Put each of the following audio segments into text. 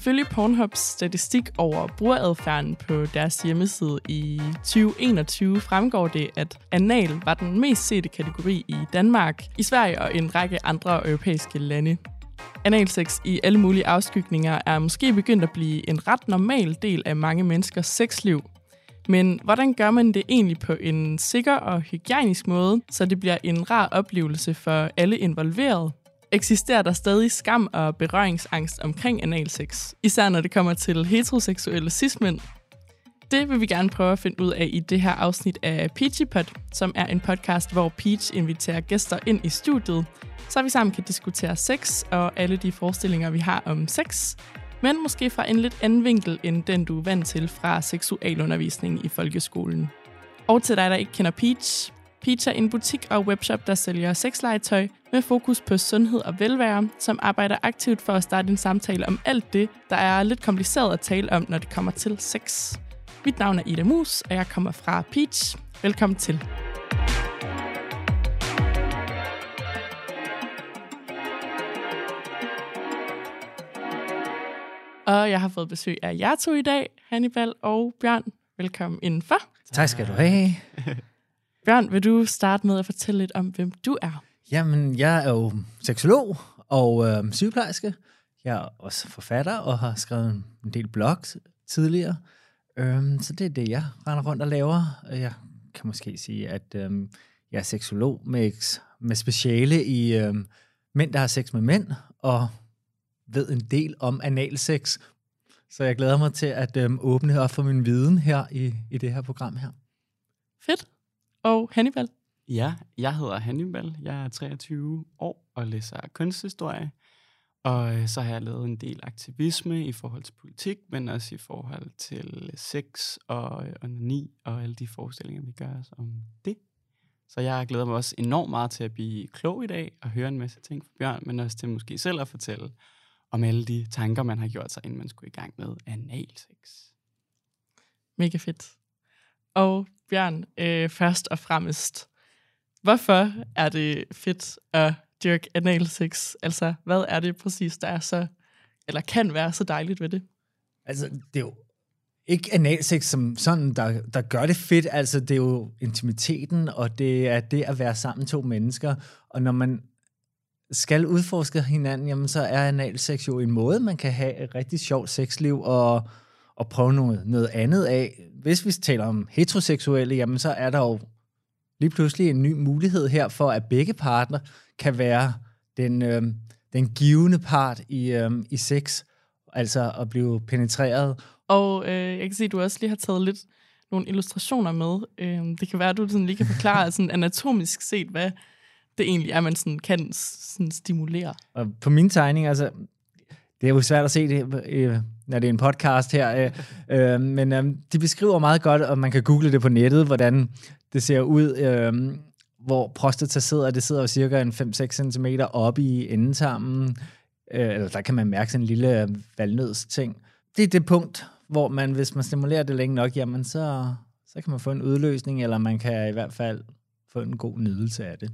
Ifølge Pornhubs statistik over brugeradfærden på deres hjemmeside i 2021 fremgår det, at anal var den mest sete kategori i Danmark, i Sverige og en række andre europæiske lande. Analsex i alle mulige afskygninger er måske begyndt at blive en ret normal del af mange menneskers sexliv. Men hvordan gør man det egentlig på en sikker og hygiejnisk måde, så det bliver en rar oplevelse for alle involverede? eksisterer der stadig skam og berøringsangst omkring analsex, især når det kommer til heteroseksuelle cismænd. Det vil vi gerne prøve at finde ud af i det her afsnit af Peachy som er en podcast, hvor Peach inviterer gæster ind i studiet, så vi sammen kan diskutere sex og alle de forestillinger, vi har om sex, men måske fra en lidt anden vinkel end den, du er vant til fra seksualundervisning i folkeskolen. Og til dig, der ikke kender Peach, Peach er en butik og webshop, der sælger sexlegetøj med fokus på sundhed og velvære, som arbejder aktivt for at starte en samtale om alt det, der er lidt kompliceret at tale om, når det kommer til sex. Mit navn er Ida Mus, og jeg kommer fra Peach. Velkommen til. Og jeg har fået besøg af jer to i dag, Hannibal og Bjørn. Velkommen indenfor. Tak skal du have. Bjørn, vil du starte med at fortælle lidt om, hvem du er? Jamen, jeg er jo seksolog og øh, sygeplejerske. Jeg er også forfatter og har skrevet en del blogs tidligere. Øhm, så det er det, jeg render rundt og laver. Jeg kan måske sige, at øhm, jeg er seksolog med, med speciale i øhm, mænd, der har sex med mænd, og ved en del om analsex. Så jeg glæder mig til at øhm, åbne op for min viden her i, i det her program her. Fedt og Hannibal. Ja, jeg hedder Hannibal. Jeg er 23 år og læser kunsthistorie. Og øh, så har jeg lavet en del aktivisme i forhold til politik, men også i forhold til sex og øh, onani og alle de forestillinger, vi gør os om det. Så jeg glæder mig også enormt meget til at blive klog i dag og høre en masse ting fra Bjørn, men også til måske selv at fortælle om alle de tanker, man har gjort sig, inden man skulle i gang med analsex. Mega fedt. Og Bjørn, øh, først og fremmest, hvorfor er det fedt at dyrke analsex? Altså, hvad er det præcis, der er så, eller kan være så dejligt ved det? Altså, det er jo ikke analsex som sådan, der, der gør det fedt. Altså, det er jo intimiteten, og det er det at være sammen to mennesker. Og når man skal udforske hinanden, jamen, så er analsex jo en måde, man kan have et rigtig sjovt sexliv, og at prøve noget, noget andet af. Hvis vi taler om heteroseksuelle, jamen så er der jo lige pludselig en ny mulighed her for, at begge partner kan være den, øh, den givende part i, øh, i sex, altså at blive penetreret. Og øh, jeg kan se, at du også lige har taget lidt nogle illustrationer med. Øh, det kan være, at du sådan lige kan forklare sådan anatomisk set, hvad det egentlig er, man sådan kan sådan stimulere. Og på min tegning, altså, det er jo svært at se det, øh, når det er en podcast her, øh, øh, men øh, de beskriver meget godt, og man kan google det på nettet, hvordan det ser ud, øh, hvor prostata sidder. Det sidder jo cirka en 5-6 cm oppe i endetarmen, øh, eller der kan man mærke sådan en lille valnødsting. Det er det punkt, hvor man, hvis man stimulerer det længe nok, jamen så, så kan man få en udløsning, eller man kan i hvert fald få en god nydelse af det.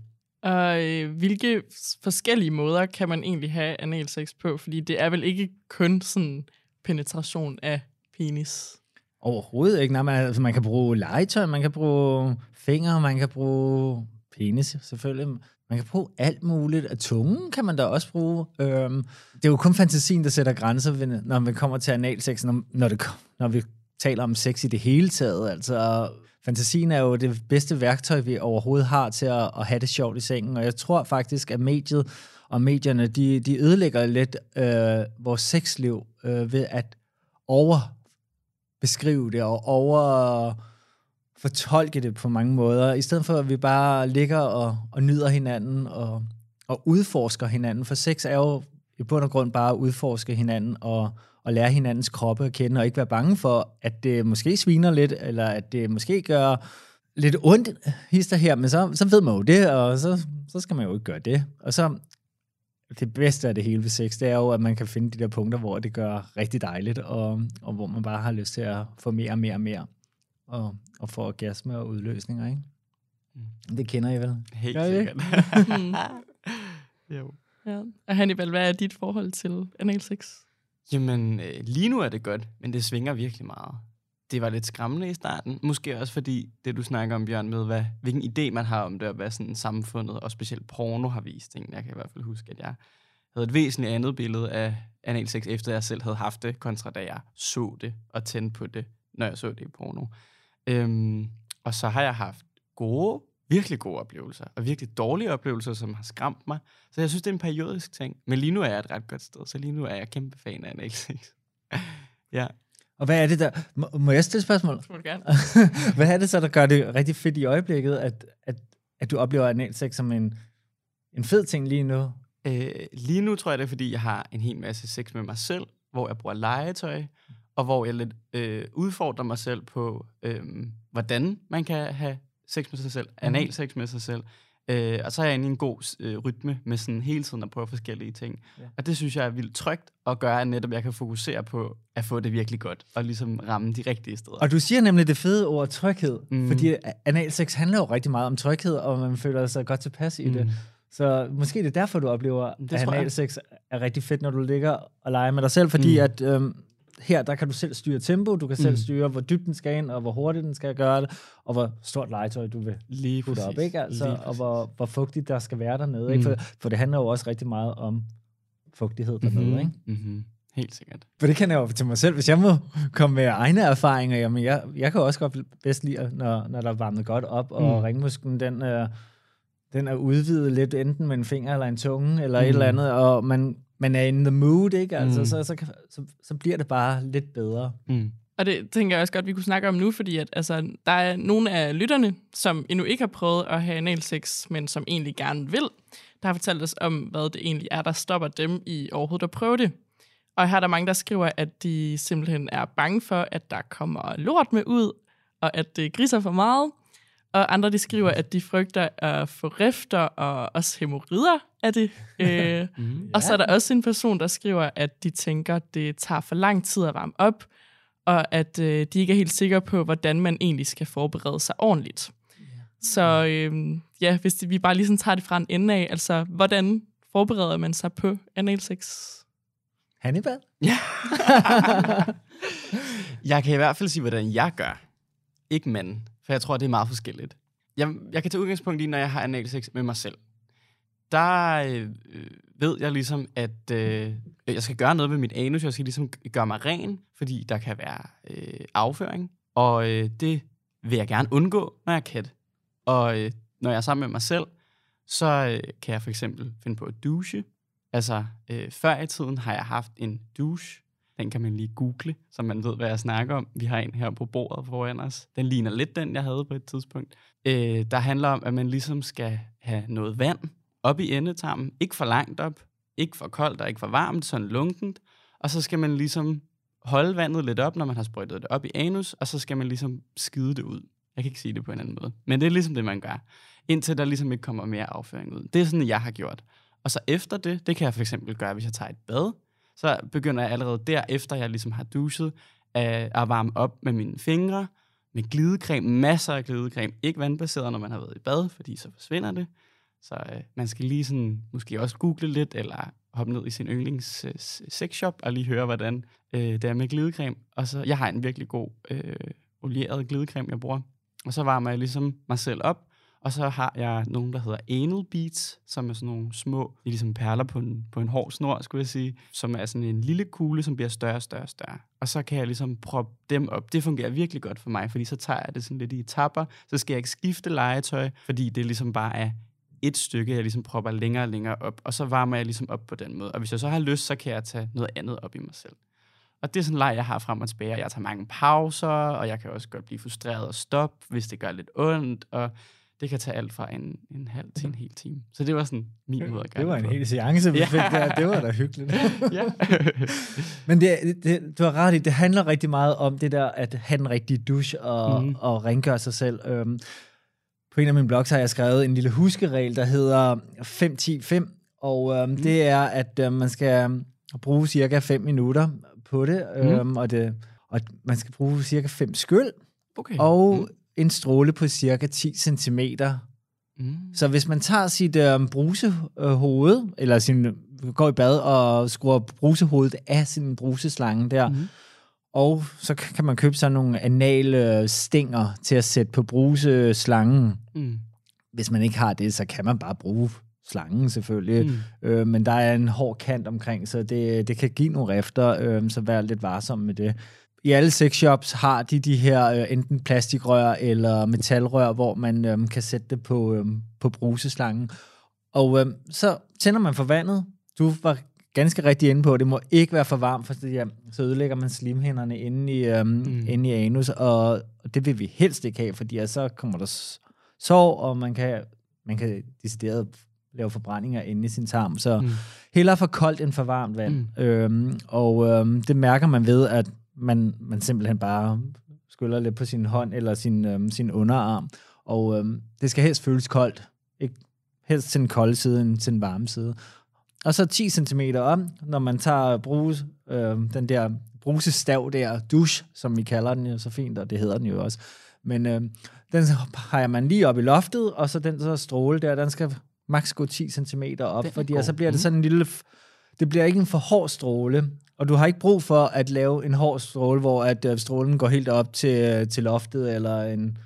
Og øh, hvilke forskellige måder kan man egentlig have analsex på? Fordi det er vel ikke kun sådan penetration af penis? Overhovedet ikke. Nej, man, altså, man kan bruge legetøj, man kan bruge fingre, man kan bruge penis selvfølgelig. Man kan bruge alt muligt. Og tungen kan man da også bruge. Øhm, det er jo kun fantasien, der sætter grænser, når vi kommer til analsex, når, når, det, når vi taler om sex i det hele taget. Altså, fantasien er jo det bedste værktøj, vi overhovedet har til at, at have det sjovt i sengen, og jeg tror faktisk, at mediet og medierne, de, de ødelægger lidt øh, vores sexliv øh, ved at overbeskrive det og over fortolke det på mange måder, i stedet for at vi bare ligger og, og nyder hinanden og, og udforsker hinanden. For sex er jo i bund og grund bare at udforske hinanden og, og lære hinandens kroppe at kende, og ikke være bange for, at det måske sviner lidt, eller at det måske gør lidt ondt hister her, men så, så ved man jo det, og så, så skal man jo ikke gøre det. Og så det bedste af det hele ved sex, det er jo, at man kan finde de der punkter, hvor det gør rigtig dejligt, og, og hvor man bare har lyst til at få mere og mere og mere, og, og få orgasme og udløsninger, ikke? Mm. Det kender I vel? Helt sikkert. Jo. Ja. Og Hannibal, hvad er dit forhold til anal sex? Jamen, øh, lige nu er det godt, men det svinger virkelig meget. Det var lidt skræmmende i starten. Måske også fordi, det du snakker om, Bjørn, med hvad, hvilken idé man har om det, og hvad sådan samfundet, og specielt porno har vist. Ikke? Jeg kan i hvert fald huske, at jeg havde et væsentligt andet billede af analsex, efter jeg selv havde haft det, kontra da jeg så det og tændte på det, når jeg så det i porno. Øhm, og så har jeg haft gode, virkelig gode oplevelser, og virkelig dårlige oplevelser, som har skræmt mig. Så jeg synes, det er en periodisk ting. Men lige nu er jeg et ret godt sted, så lige nu er jeg kæmpe fan af analsex. ja. Og hvad er det der? Må, må jeg stille spørgsmål? Det må du gerne. hvad er det så, der gør det rigtig fedt i øjeblikket, at, at, at du oplever analsex som en, en fed ting lige nu? Øh, lige nu tror jeg, det er, fordi jeg har en hel masse sex med mig selv, hvor jeg bruger legetøj, og hvor jeg lidt øh, udfordrer mig selv på, øh, hvordan man kan have sex med sig selv, anal sex med sig selv. Øh, og så er jeg inde i en god øh, rytme med sådan hele tiden at prøve forskellige ting. Ja. Og det synes jeg er vildt trygt at gøre, at netop jeg kan fokusere på at få det virkelig godt, og ligesom ramme de rigtige steder. Og du siger nemlig det fede ord tryghed, mm. Fordi analsex handler jo rigtig meget om tryghed, og man føler sig godt tilpas i mm. det. Så måske det er derfor, du oplever, Det at analsex er rigtig fedt, når du ligger og leger med dig selv, fordi. Mm. at øhm, her, der kan du selv styre tempo, du kan selv Mm. styre, hvor dybt den skal ind, og hvor hurtigt den skal gøre det, og hvor stort legetøj du vil Lige putte præcis. op, ikke? Altså, og hvor, hvor fugtigt der skal være dernede, ikke? For, Mm. for det handler jo også rigtig meget om fugtighed dernede, mm-hmm. ikke? Mm-hmm. Helt sikkert. For det kan jeg jo til mig selv, hvis jeg må komme med egne erfaringer, jamen jeg, jeg kan også godt bedst lide, når, når der er varmet godt op, og Mm. ringmusken, den er, den er udvidet lidt, enten med en finger eller en tunge, eller mm. et Mm. eller andet, og man, man er in the mood, ikke? Altså, Mm. så, så, så, så bliver det bare lidt bedre. Mm. Og det tænker jeg også godt, vi kunne snakke om nu, fordi at, altså, der er nogle af lytterne, som endnu ikke har prøvet at have analsex, men som egentlig gerne vil, der har fortalt os om, hvad det egentlig er, der stopper dem i overhovedet at prøve det. Og her er der mange, der skriver, at de simpelthen er bange for, at der kommer lort med ud, og at det griser for meget. Og andre, de skriver, at de frygter at få rifter og også hemorrider af det. øh, Mm. og så er der også en person, der skriver, at de tænker, at det tager for lang tid at varme op, og at øh, de ikke er helt sikre på, hvordan man egentlig skal forberede sig ordentligt. Så øh, ja, hvis det, vi bare ligesom tager det fra en ende af, altså hvordan forbereder man sig på analsex? Hannibal? Ja. jeg kan i hvert fald sige, hvordan jeg gør. Ikke manden, for jeg tror, det er meget forskelligt. Jeg, jeg kan tage udgangspunkt i, når jeg har analsex med mig selv. Der øh, ved jeg ligesom, at øh, jeg skal gøre noget med mit anus. Jeg skal ligesom gøre mig ren, fordi der kan være øh, afføring. Og øh, det vil jeg gerne undgå, når jeg kan kat. Og øh, når jeg er sammen med mig selv, så øh, kan jeg for eksempel finde på at douche. Altså, øh, før i tiden har jeg haft en douche. Den kan man lige google, så man ved, hvad jeg snakker om. Vi har en her på bordet foran os. Den ligner lidt den, jeg havde på et tidspunkt. Øh, der handler om, at man ligesom skal have noget vand op i endetarmen. Ikke for langt op, ikke for koldt og ikke for varmt, sådan lunkent. Og så skal man ligesom holde vandet lidt op, når man har sprøjtet det op i anus, og så skal man ligesom skide det ud. Jeg kan ikke sige det på en anden måde. Men det er ligesom det, man gør. Indtil der ligesom ikke kommer mere afføring ud. Det er sådan, jeg har gjort. Og så efter det, det kan jeg for eksempel gøre, hvis jeg tager et bad, så begynder jeg allerede der, efter jeg ligesom har duset, at øh, at varme op med mine fingre, med glidecreme, masser af glidecreme, ikke vandbaseret, når man har været i bad, fordi så forsvinder det. Så øh, man skal lige sådan, måske også google lidt, eller hoppe ned i sin yndlings øh, sexshop, og lige høre, hvordan øh, det er med glidecreme. Og så, jeg har en virkelig god øh, olieret glidecreme, jeg bruger. Og så varmer jeg ligesom mig selv op, og så har jeg nogle, der hedder anal beads, som er sådan nogle små, ligesom perler på en, på en hård snor, skulle jeg sige, som er sådan en lille kugle, som bliver større og større og større. Og så kan jeg ligesom proppe dem op. Det fungerer virkelig godt for mig, fordi så tager jeg det sådan lidt i etapper. Så skal jeg ikke skifte legetøj, fordi det ligesom bare er et stykke, jeg ligesom propper længere og længere op, og så varmer jeg ligesom op på den måde. Og hvis jeg så har lyst, så kan jeg tage noget andet op i mig selv. Og det er sådan en leg, jeg har frem og tilbage. Jeg tager mange pauser, og jeg kan også godt blive frustreret og stoppe, hvis det gør lidt ondt, og det kan tage alt fra en, en halv til en hel time. Så det var sådan min måde at gøre Det var en på. hel seance, vi Ja. fik der. Det var da hyggeligt. ja. Men det, det, du har ret i, det handler rigtig meget om det der, at have den rigtige douche og, mm. Mhm. og rengøre sig selv. Øhm, på en af mine blogs har jeg skrevet en lille huskeregel, der hedder 5-10-5, Og øhm, det er, at øh, man skal bruge cirka 5 minutter på det, øhm, og, det og man skal bruge cirka 5 skyld, Okay. og mm. En stråle på cirka 10 cm. Mm. Så hvis man tager sit øh, brusehoved, eller sin, går i bad og skruer brusehovedet af sin bruseslange der, Mhm. og så kan man købe sådan nogle anale stænger til at sætte på bruseslangen. Mm. Hvis man ikke har det, så kan man bare bruge slangen selvfølgelig. Mm. Øh, men der er en hård kant omkring, så det, det kan give nogle rifter, øh, så vær lidt varsom med det. I alle sexshops har de de her øh, enten plastikrør eller metalrør, hvor man øh, kan sætte det på, øh, på bruseslangen. Og øh, så tænder man for vandet. Du var ganske rigtig inde på, det må ikke være for varmt, for ja, så ødelægger man slimhinderne inde i, øhm, mm. inde i anus, og, og det vil vi helst ikke have, fordi ja, så kommer der sår, og man kan, man kan decideret lave forbrændinger inde i sin tarm. Så mm. hellere for koldt end for varmt vand. Mm. Øhm, og øhm, det mærker man ved, at man, man simpelthen bare skyller lidt på sin hånd eller sin, øhm, sin underarm. Og øhm, det skal helst føles koldt. Ikke helst til den kolde side end til den varme side. Og så 10 cm om, når man tager bruse, øh, den der brusestav der, douche, som vi kalder den jo så fint, og det hedder den jo også. Men øh, den har man lige op i loftet, og så den så stråle der, den skal maks gå 10 cm op, fordi så bliver det Mhm. sådan en lille... Det bliver ikke en for hård stråle, og du har ikke brug for at lave en hård stråle, hvor at øh, strålen går helt op til, øh, til loftet, eller en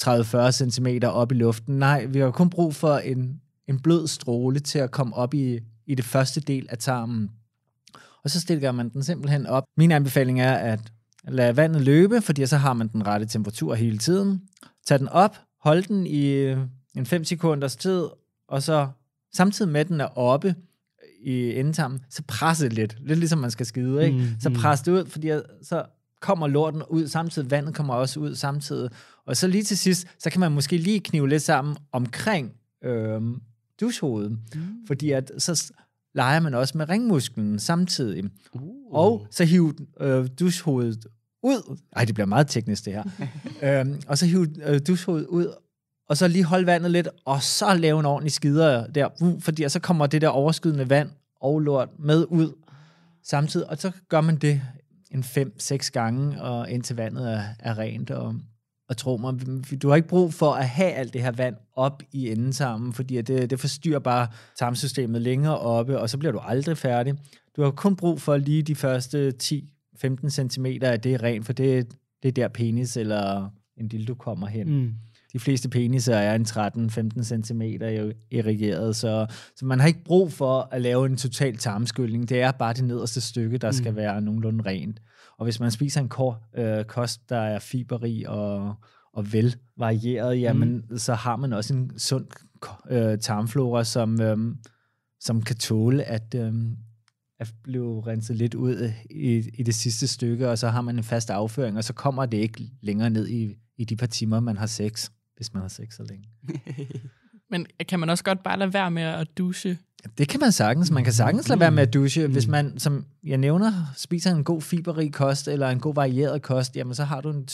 30-40 cm op i luften. Nej, vi har kun brug for en, en blød stråle til at komme op i, i det første del af tarmen. Og så stiller man den simpelthen op. Min anbefaling er at lade vandet løbe, fordi så har man den rette temperatur hele tiden. Tag den op, hold den i øh, en 5 sekunders tid, og så samtidig med, at den er oppe i endetarmen, så presse lidt. Lidt ligesom man skal skide, ikke? Mm, så mm. pres det ud, fordi så kommer lorten ud samtidig, vandet kommer også ud samtidig. Og så lige til sidst, så kan man måske lige knive lidt sammen omkring øhm, dushovedet, mm. fordi at så leger man også med ringmusklen samtidig. Uh. Og så hive øh, dushovedet ud. Ej, det bliver meget teknisk det her. øhm, og så hive øh, dushovedet ud, og så lige holde vandet lidt, og så lave en ordentlig skider der, uh, fordi så kommer det der overskydende vand og lort med ud samtidig, og så gør man det en 5-6 gange, og indtil vandet er, er rent, og, og tro mig, du har ikke brug for at have alt det her vand op i enden sammen, fordi det, det forstyrrer bare tarmsystemet længere oppe, og så bliver du aldrig færdig. Du har kun brug for lige de første 10-15 cm at det er rent, for det, det er der penis eller en dildo kommer hen. Mm. De fleste peniser er en 13-15 cm irrigeret, så, så man har ikke brug for at lave en total tarmskyldning. Det er bare det nederste stykke, der mm. skal være nogenlunde rent. Og hvis man spiser en kor, øh, kost, der er fiberrig og, og vel varieret, jamen, mm. så har man også en sund øh, tarmflora, som, øh, som kan tåle at, øh, at blive renset lidt ud i, i det sidste stykke, og så har man en fast afføring, og så kommer det ikke længere ned i, i de par timer, man har sex, hvis man har sex så længe. Men kan man også godt bare lade være med at dusche? Det kan man sagtens. Man kan sagtens lade være med at dusche. Hvis man, som jeg nævner, spiser en god fiberrig kost, eller en god varieret kost, jamen så har du en,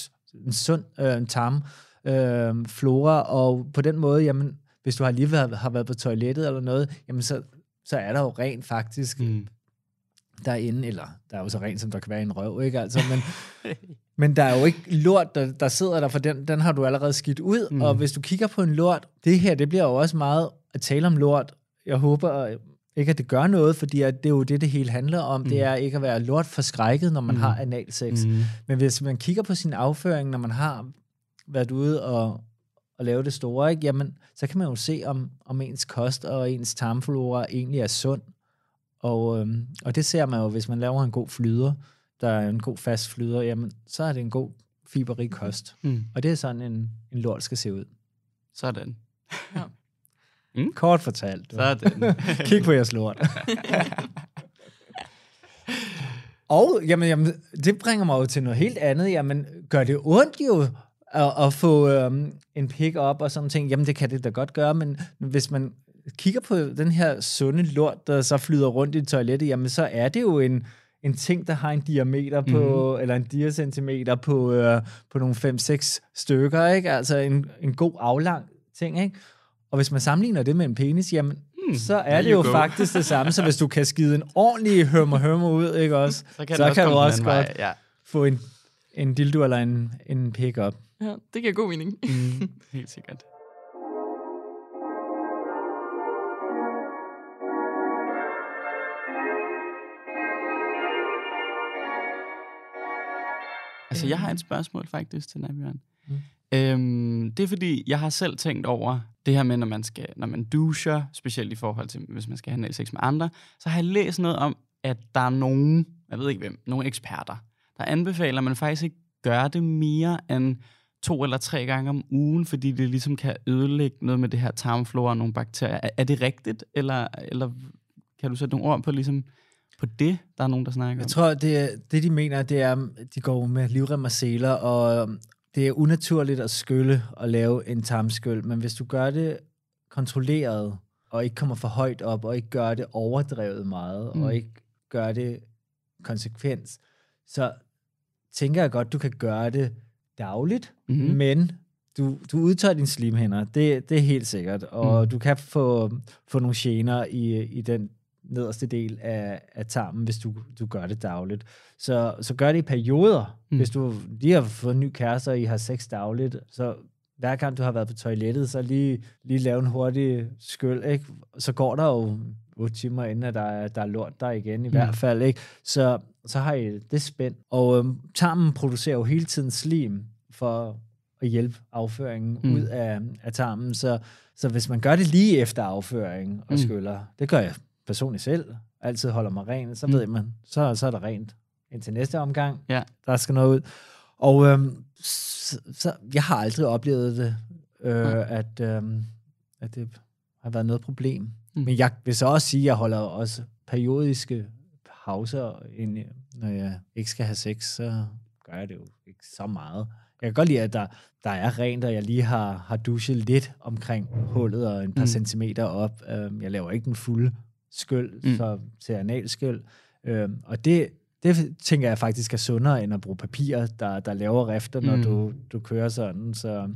en sund øh, en tarm, øh, flora, og på den måde, jamen, hvis du har lige været, har været på toilettet eller noget, jamen så, så er der jo rent faktisk Mm. derinde, eller der er jo så rent, som der kan være i en røv, ikke? Altså, men, men der er jo ikke lort, der, der sidder der, for den, den har du allerede skidt ud, mm. og hvis du kigger på en lort, det her, det bliver jo også meget at tale om lort. Jeg håber ikke, at det gør noget, fordi at det er jo det, det hele handler om. Mm. Det er ikke at være lort forskrækket, når man mm. har analsex. Mm. Men hvis man kigger på sin afføring, når man har været ude og, og lave det store, ikke? Jamen, så kan man jo se, om, om ens kost og ens tarmflora egentlig er sund. Og, øhm, og det ser man jo, hvis man laver en god flyder, der er en god fast flyder, jamen, så er det en god fiberrig kost. Mm. Og det er sådan, en, en lort skal se ud. Sådan. Kort fortalt. du. Sådan. Kig på jeres lort. og jamen, jamen, det bringer mig jo til noget helt andet. Jamen, gør det ondt jo at, at få øhm, en pik op og sådan ting? Jamen, det kan det da godt gøre, men hvis man kigger på den her sunde lort, der så flyder rundt i toilettet, jamen, så er det jo en, en ting, der har en diameter på, mm. eller en diacentimeter på, øh, på nogle 5-6 stykker, ikke? Altså en, en god aflang ting, ikke? Og hvis man sammenligner det med en penis, jamen, Hmm, så er det jo go. faktisk det samme. Så hvis du kan skide en ordentlig hømmer hømmer ud, ikke også? så kan, så det kan du også anden vej, godt Ja. få en, en dildo eller en, en pick-up. Ja, det giver god mening. Mm, helt sikkert. Altså, jeg har et spørgsmål faktisk til dig, Bjørn. Mm. Øhm, det er fordi, jeg har selv tænkt over det her med, når man, skal, når man duscher, specielt i forhold til, hvis man skal have sex med andre, så har jeg læst noget om, at der er nogen, jeg ved ikke hvem, nogle eksperter, der anbefaler, at man faktisk ikke gør det mere end to eller tre gange om ugen, fordi det ligesom kan ødelægge noget med det her tarmflora og nogle bakterier. Er, er det rigtigt, eller, eller kan du sætte nogle ord på, ligesom, på det, der er nogen, der snakker Jeg om? tror, det, det de mener, det er, de går med livrem og seler, og øhm, det er unaturligt at skylle og lave en tarmskyld, men hvis du gør det kontrolleret, og ikke kommer for højt op, og ikke gør det overdrevet meget, mm. Og ikke gør det konsekvens, så tænker jeg godt, du kan gøre det dagligt, Mhm. mm-hmm. men du, du udtager dine slimhænder, det, det er helt sikkert, og mm. du kan få, få nogle gener i, i den nederste del af, af tarmen, hvis du, du gør det dagligt. Så, så gør det i perioder. Mm. Mm. Hvis du lige har fået en ny kæreste, og I har sex dagligt, så hver gang du har været på toilettet, så lige, lige lave en hurtig skyld, ikke? Så går der jo 8 timer, inden at der er, der er lort der igen, i Mm. mm. hvert fald, ikke? Så, så har I det spændt. Og øhm, tarmen producerer jo hele tiden slim for at hjælpe afføringen Mm. mm. ud af, af tarmen. Så, så hvis man gør det lige efter afføring og Mm. mm. skyller, det gør jeg personligt selv, altid holder mig ren, så Mm. mm. ved man, så, så er der rent indtil næste omgang. Ja. Der skal noget ud. Og øhm, så, så, jeg har aldrig oplevet det, øh, Nej. at, øhm, at det har været noget problem. Mm. Mm. Men jeg vil så også sige, at jeg holder også periodiske pauser, ind, i- når jeg ikke skal have sex, så gør jeg det jo ikke så meget. Jeg kan godt lide, at der, der er rent, og jeg lige har, har dusjet lidt omkring hullet og en par Mm. mm. centimeter op. Øhm, Jeg laver ikke den fulde skyld Mm. så, til analskyld. Øhm, Og det, det tænker jeg faktisk er sundere, end at bruge papir, der, der laver rifter, når Mm. du, du kører sådan. Så,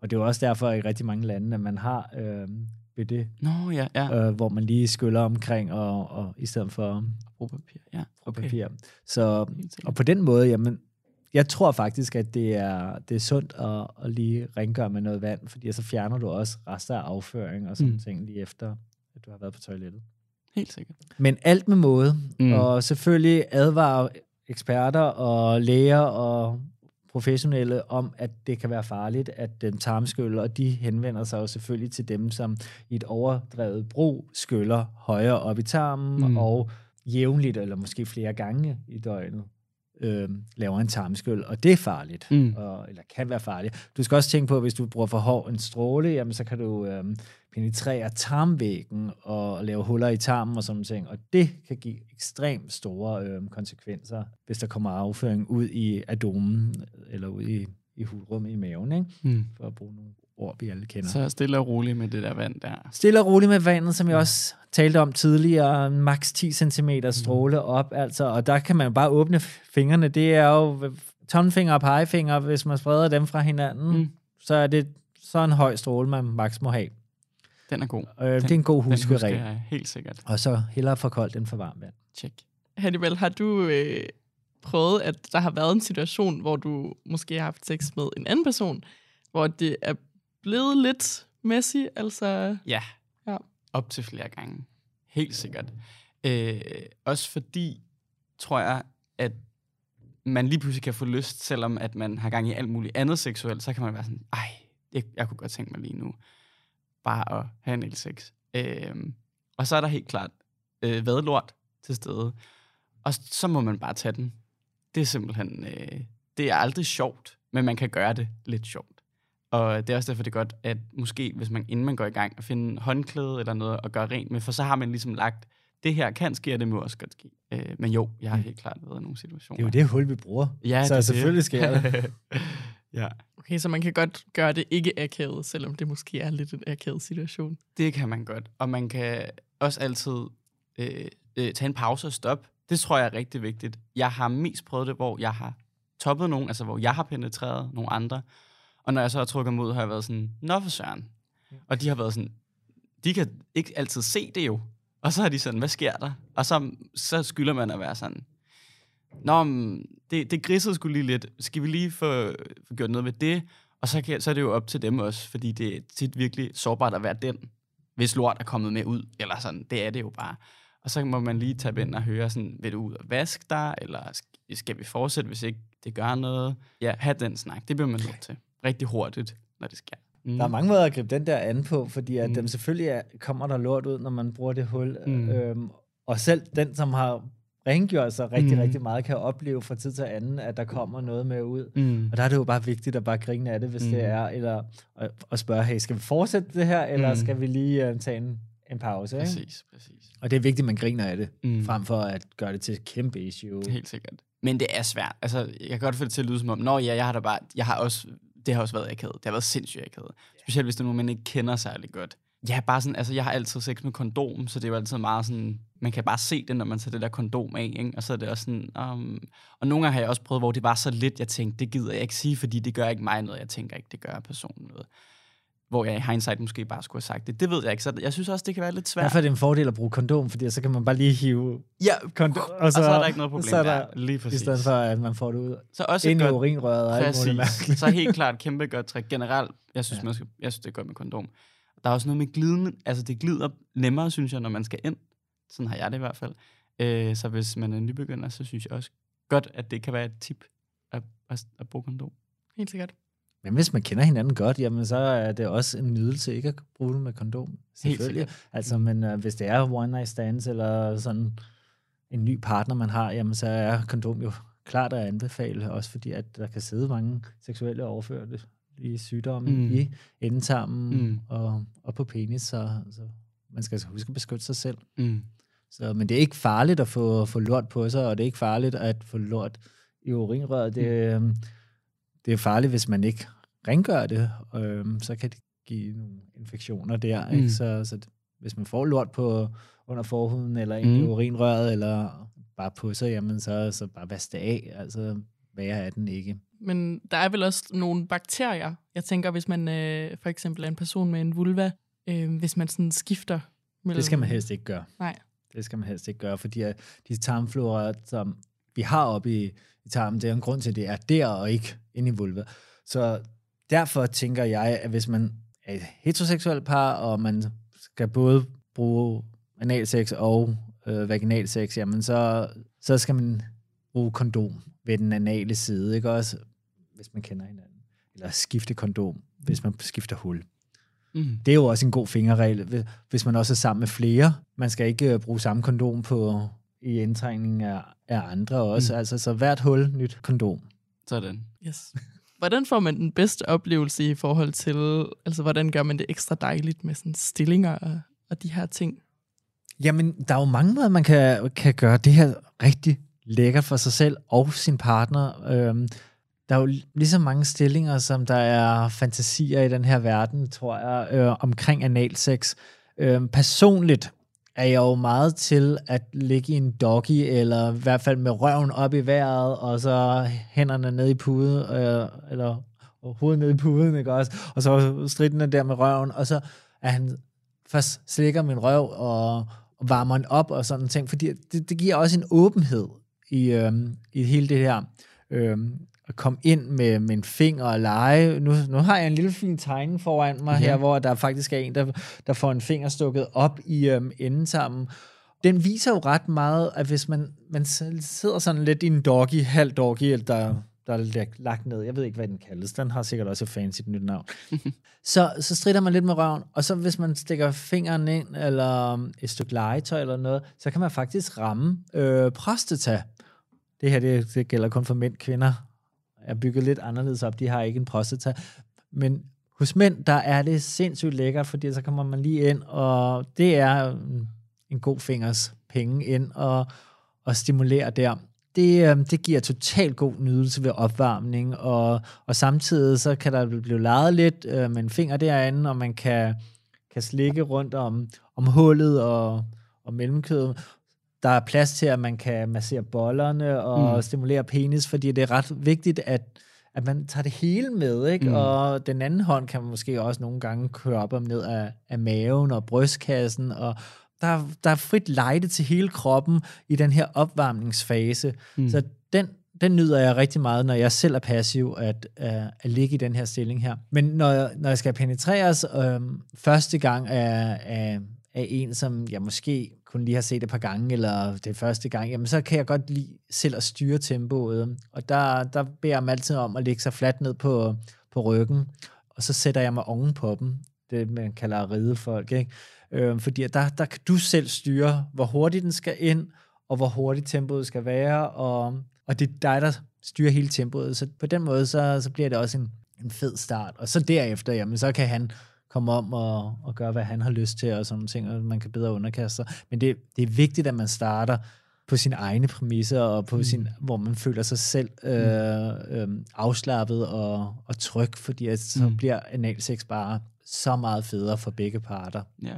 og det er jo også derfor i rigtig mange lande, at man har øhm, det, Nå, ja, ja. øh, hvor man lige skyller omkring, og, og i stedet for Brugpapir, ja. okay. papir. Så, og på den måde, jamen, jeg tror faktisk, at det er, det er sundt at, at lige rengøre med noget vand, fordi så fjerner du også rester af afføring og sådan mm. ting lige efter, at du har været på toilettet. Helt sikkert. Men alt med måde, Mm. og selvfølgelig advare eksperter og læger og professionelle om, at det kan være farligt, at den tarmskyller, og de henvender sig jo selvfølgelig til dem, som i et overdrevet brug skyller højere op i tarmen, mm. og jævnligt, eller måske flere gange i døgnet, øh, laver en tarmskyld, og det er farligt, Mm. og, eller kan være farligt. Du skal også tænke på, at hvis du bruger for hård en stråle, jamen så kan du øh, penetrere tarmvæggen og lave huller i tarmen og sådan ting, og det kan give ekstremt store øh, konsekvenser, hvis der kommer afføring ud i adomen, eller ud i, i hulrummet i maven, ikke? Mm. for at bruge nogle ord, vi alle kender. Så stille og roligt med det der vand der. Stille og roligt med vandet, som jeg også talte om tidligere, maks 10 cm stråle op, altså, og der kan man bare åbne fingrene. Det er jo tommelfinger og pegefinger, hvis man spreder dem fra hinanden, Mm. mm. så er det så en høj stråle, man maks må have. Den er god. Øh, det er en god Den husker huskeregel. jeg helt sikkert. Og så hellere for koldt end for varmt vand. Check. Hannibal, har du øh, prøvet, at der har været en situation, hvor du måske har haft sex med en anden person, hvor det er blevet lidt messy, altså... Ja. Ja. Op til flere gange. Helt sikkert. Øh, også fordi, tror jeg, at man lige pludselig kan få lyst, selvom at man har gang i alt muligt andet seksuelt, så kan man være sådan, ej, jeg, jeg kunne godt tænke mig lige nu bare at have en sex. Øh, og så er der helt klart øh, vadlort til stede. Og så må man bare tage den. Det er simpelthen, øh, det er aldrig sjovt, men man kan gøre det lidt sjovt. Og det er også derfor, det er godt, at måske, hvis man, inden man går i gang, at finde håndklæde eller noget at gøre rent med, for så har man ligesom lagt, det her kan ske, og det må også godt ske. Øh, men jo, jeg har helt klart været i nogle situationer. Det er jo det hul, vi bruger. Ja, så det er selvfølgelig det. sker det. ja, Okay, så man kan godt gøre det ikke akavet, selvom det måske er lidt en akavet situation. det kan man godt. Og man kan også altid øh, øh, tage en pause og stoppe. Det tror jeg er rigtig vigtigt. Jeg har mest prøvet det, hvor jeg har toppet nogen, altså hvor jeg har penetreret nogle andre. Og når jeg så har trukket mod, har jeg været sådan, nå for søren. Og de har været sådan, de kan ikke altid se det jo. Og så er de sådan, hvad sker der? Og så, så skylder man at være sådan, Nå, men det, det gridsede skulle lige lidt. Skal vi lige få, få gjort noget ved det? Og så, kan, så er det jo op til dem også, fordi det er tit virkelig sårbart at være den, hvis lort er kommet med ud. Eller sådan, det er det jo bare. Og så må man lige tage ind og høre sådan, vil du ud og vaske dig, eller skal vi fortsætte, hvis ikke det gør noget? Ja, have den snak. Det bliver man nødt til. Rigtig hurtigt, når det sker. Mm. Der er mange måder at gribe den der an på, fordi at mm. dem selvfølgelig er, kommer der lort ud, når man bruger det hul. Mm. Øhm, og selv den, som har rengjort sig rigtig, mm. rigtig meget, kan opleve fra tid til anden, at der kommer noget med ud. Mm. Og der er det jo bare vigtigt at bare grine af det, hvis mm. det er, eller at, at spørge, hey, skal vi fortsætte det her, eller mm. skal vi lige uh, tage en, en pause? Præcis, ikke? præcis. Og det er vigtigt, at man griner af det, mm. frem for at gøre det til et kæmpe issue. Helt sikkert. Men det er svært. Altså, jeg kan godt få det til at lyde som om, nå ja, jeg har da bare, jeg har også, det har også været akavet. Det har været sindssygt akavet. Specielt hvis det er nogen, man ikke kender særlig godt. Ja, bare sådan, altså jeg har altid sex med kondom, så det er jo altid meget sådan, man kan bare se det, når man tager det der kondom af, ikke? og så er det også sådan, um, og nogle gange har jeg også prøvet, hvor det var så lidt, jeg tænkte, det gider jeg ikke sige, fordi det gør ikke mig noget, jeg tænker ikke, det gør personen noget. Hvor jeg i hindsight måske bare skulle have sagt det. Det ved jeg ikke, så jeg synes også, det kan være lidt svært. Derfor er det en fordel at bruge kondom, fordi så kan man bare lige hive ja, kondom, og, så, og så er der ikke noget problem så er der, der. Lige præcis. I stedet for, at man får det ud så også ind i urinrøret og alt muligt Så helt klart kæmpe godt trick. Generelt, jeg synes, ja. man skal, jeg synes, det er godt med kondom. Der er også noget med glidende, altså det glider nemmere, synes jeg, når man skal ind. Sådan har jeg det i hvert fald. Øh, så hvis man er nybegynder, så synes jeg også godt, at det kan være et tip at, at, at bruge kondom. Helt sikkert. Men hvis man kender hinanden godt, jamen så er det også en nydelse ikke at bruge det med kondom. Selvfølgelig. Altså, men uh, hvis det er one night stands eller sådan en ny partner, man har, jamen så er kondom jo klart at anbefale, også fordi at der kan sidde mange seksuelle overførte i sygdomme mm. i endetarmen mm. og, og på penis, så, så man skal altså huske at beskytte sig selv. Mm. Så, men det er ikke farligt at få, få lort på sig, og det er ikke farligt at få lort i urinrøret. Det, mm. Øhm, det er farligt, hvis man ikke rengør det, øhm, så kan det give nogle infektioner der. Mm. Ikke? Så, så hvis man får lort på under forhuden, eller mm. i urinrøret, eller bare på sig, jamen så, så bare vask det af. Altså, værre er den ikke. Men der er vel også nogle bakterier. Jeg tænker, hvis man øh, for eksempel er en person med en vulva, øh, hvis man sådan skifter mellem... Det skal man helst ikke gøre. Nej. Det skal man helst ikke gøre, fordi de tarmflora, som vi har oppe i, i tarmen, det er en grund til, at det er der og ikke inde i vulva. Så derfor tænker jeg, at hvis man er et heteroseksuelt par, og man skal både bruge analsex og øh, vaginalsex, jamen så, så skal man bruge kondom ved den anale side, ikke også? Hvis man kender hinanden. Eller skifte kondom, hvis man skifter hul. Mm. Det er jo også en god fingerregel, hvis man også er sammen med flere. Man skal ikke øh, bruge samme kondom på i indtrængning af, af andre også. Mm. Altså, så hvert hul, nyt kondom. Sådan. Yes. Hvordan får man den bedste oplevelse i forhold til, altså hvordan gør man det ekstra dejligt med sådan stillinger og, og de her ting? Jamen, der er jo mange måder, man kan, kan gøre det her rigtig lækkert for sig selv og sin partner. Øhm, der er jo lige så mange stillinger, som der er fantasier i den her verden, tror jeg, øh, omkring analsex. Øhm, personligt er jeg jo meget til at ligge i en doggy, eller i hvert fald med røven op i vejret, og så hænderne ned i puden, øh, eller og hovedet ned i puden, ikke også? Og så striden der med røven, og så er han først slikker min røv og, og varmer den op og sådan ting, fordi det, det giver også en åbenhed i, øh, i hele det her. Øh, at komme ind med, med en finger og lege. Nu, nu har jeg en lille fin tegning foran mig ja. her, hvor der faktisk er en, der, der får en finger stukket op i øhm, enden sammen. Den viser jo ret meget, at hvis man, man sidder sådan lidt i en doggy, halv doggy, der, der er lagt ned, jeg ved ikke, hvad den kaldes, den har sikkert også et fancy nyt navn, så, så strider man lidt med røven, og så hvis man stikker fingeren ind, eller um, et stykke legetøj eller noget, så kan man faktisk ramme øh, prostata. Det her, det, det gælder kun for mænd, kvinder er bygget lidt anderledes op. De har ikke en prostata. Men hos mænd, der er det sindssygt lækkert, fordi så kommer man lige ind, og det er um, en god fingers penge ind og, og stimulere der. Det, øhm, det giver totalt god nydelse ved opvarmning, og, og samtidig så kan der blive leget lidt øh, med en finger derinde, og man kan, kan slikke rundt om, om hullet og, og mellemkødet der er plads til, at man kan massere bollerne og mm. stimulere penis, fordi det er ret vigtigt, at, at man tager det hele med, ikke? Mm. Mm. Og den anden hånd kan man måske også nogle gange køre op og ned af, af maven og brystkassen, og der, er- der er frit lejde til hele kroppen i den her opvarmningsfase. Mm. Så den, den nyder jeg rigtig meget, når jeg selv er passiv, at, uh, at ligge i den her stilling her. Men når, jeg- når jeg skal penetreres øh, første gang af, af, af en, som jeg måske kun lige har set et par gange, eller det er første gang, jamen så kan jeg godt lide selv at styre tempoet. Og der, der beder jeg dem altid om at lægge sig fladt ned på, på ryggen, og så sætter jeg mig oven på dem. Det man kalder at ride folk, ikke? Øh, fordi der, der kan du selv styre, hvor hurtigt den skal ind, og hvor hurtigt tempoet skal være, og, og det er dig, der styrer hele tempoet. Så på den måde, så, så bliver det også en, en fed start. Og så derefter, jamen, så kan han komme om og, og gøre, hvad han har lyst til, og sådan nogle ting, og man kan bedre underkaste sig. Men det, det er vigtigt, at man starter på sine egne præmisser, og på mm. sin, hvor man føler sig selv øh, øh, afslappet og, og tryg, fordi at så Mm. mm. bliver analsex bare så meget federe for begge parter. Ja.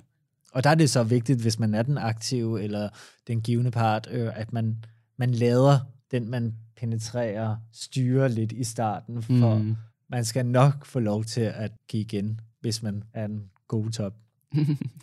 Og der er det så vigtigt, hvis man er den aktive eller den givende part, øh, at man, man lader den, man penetrerer, styre lidt i starten, for mm. Man skal nok få lov til at give igen, hvis man er en god top.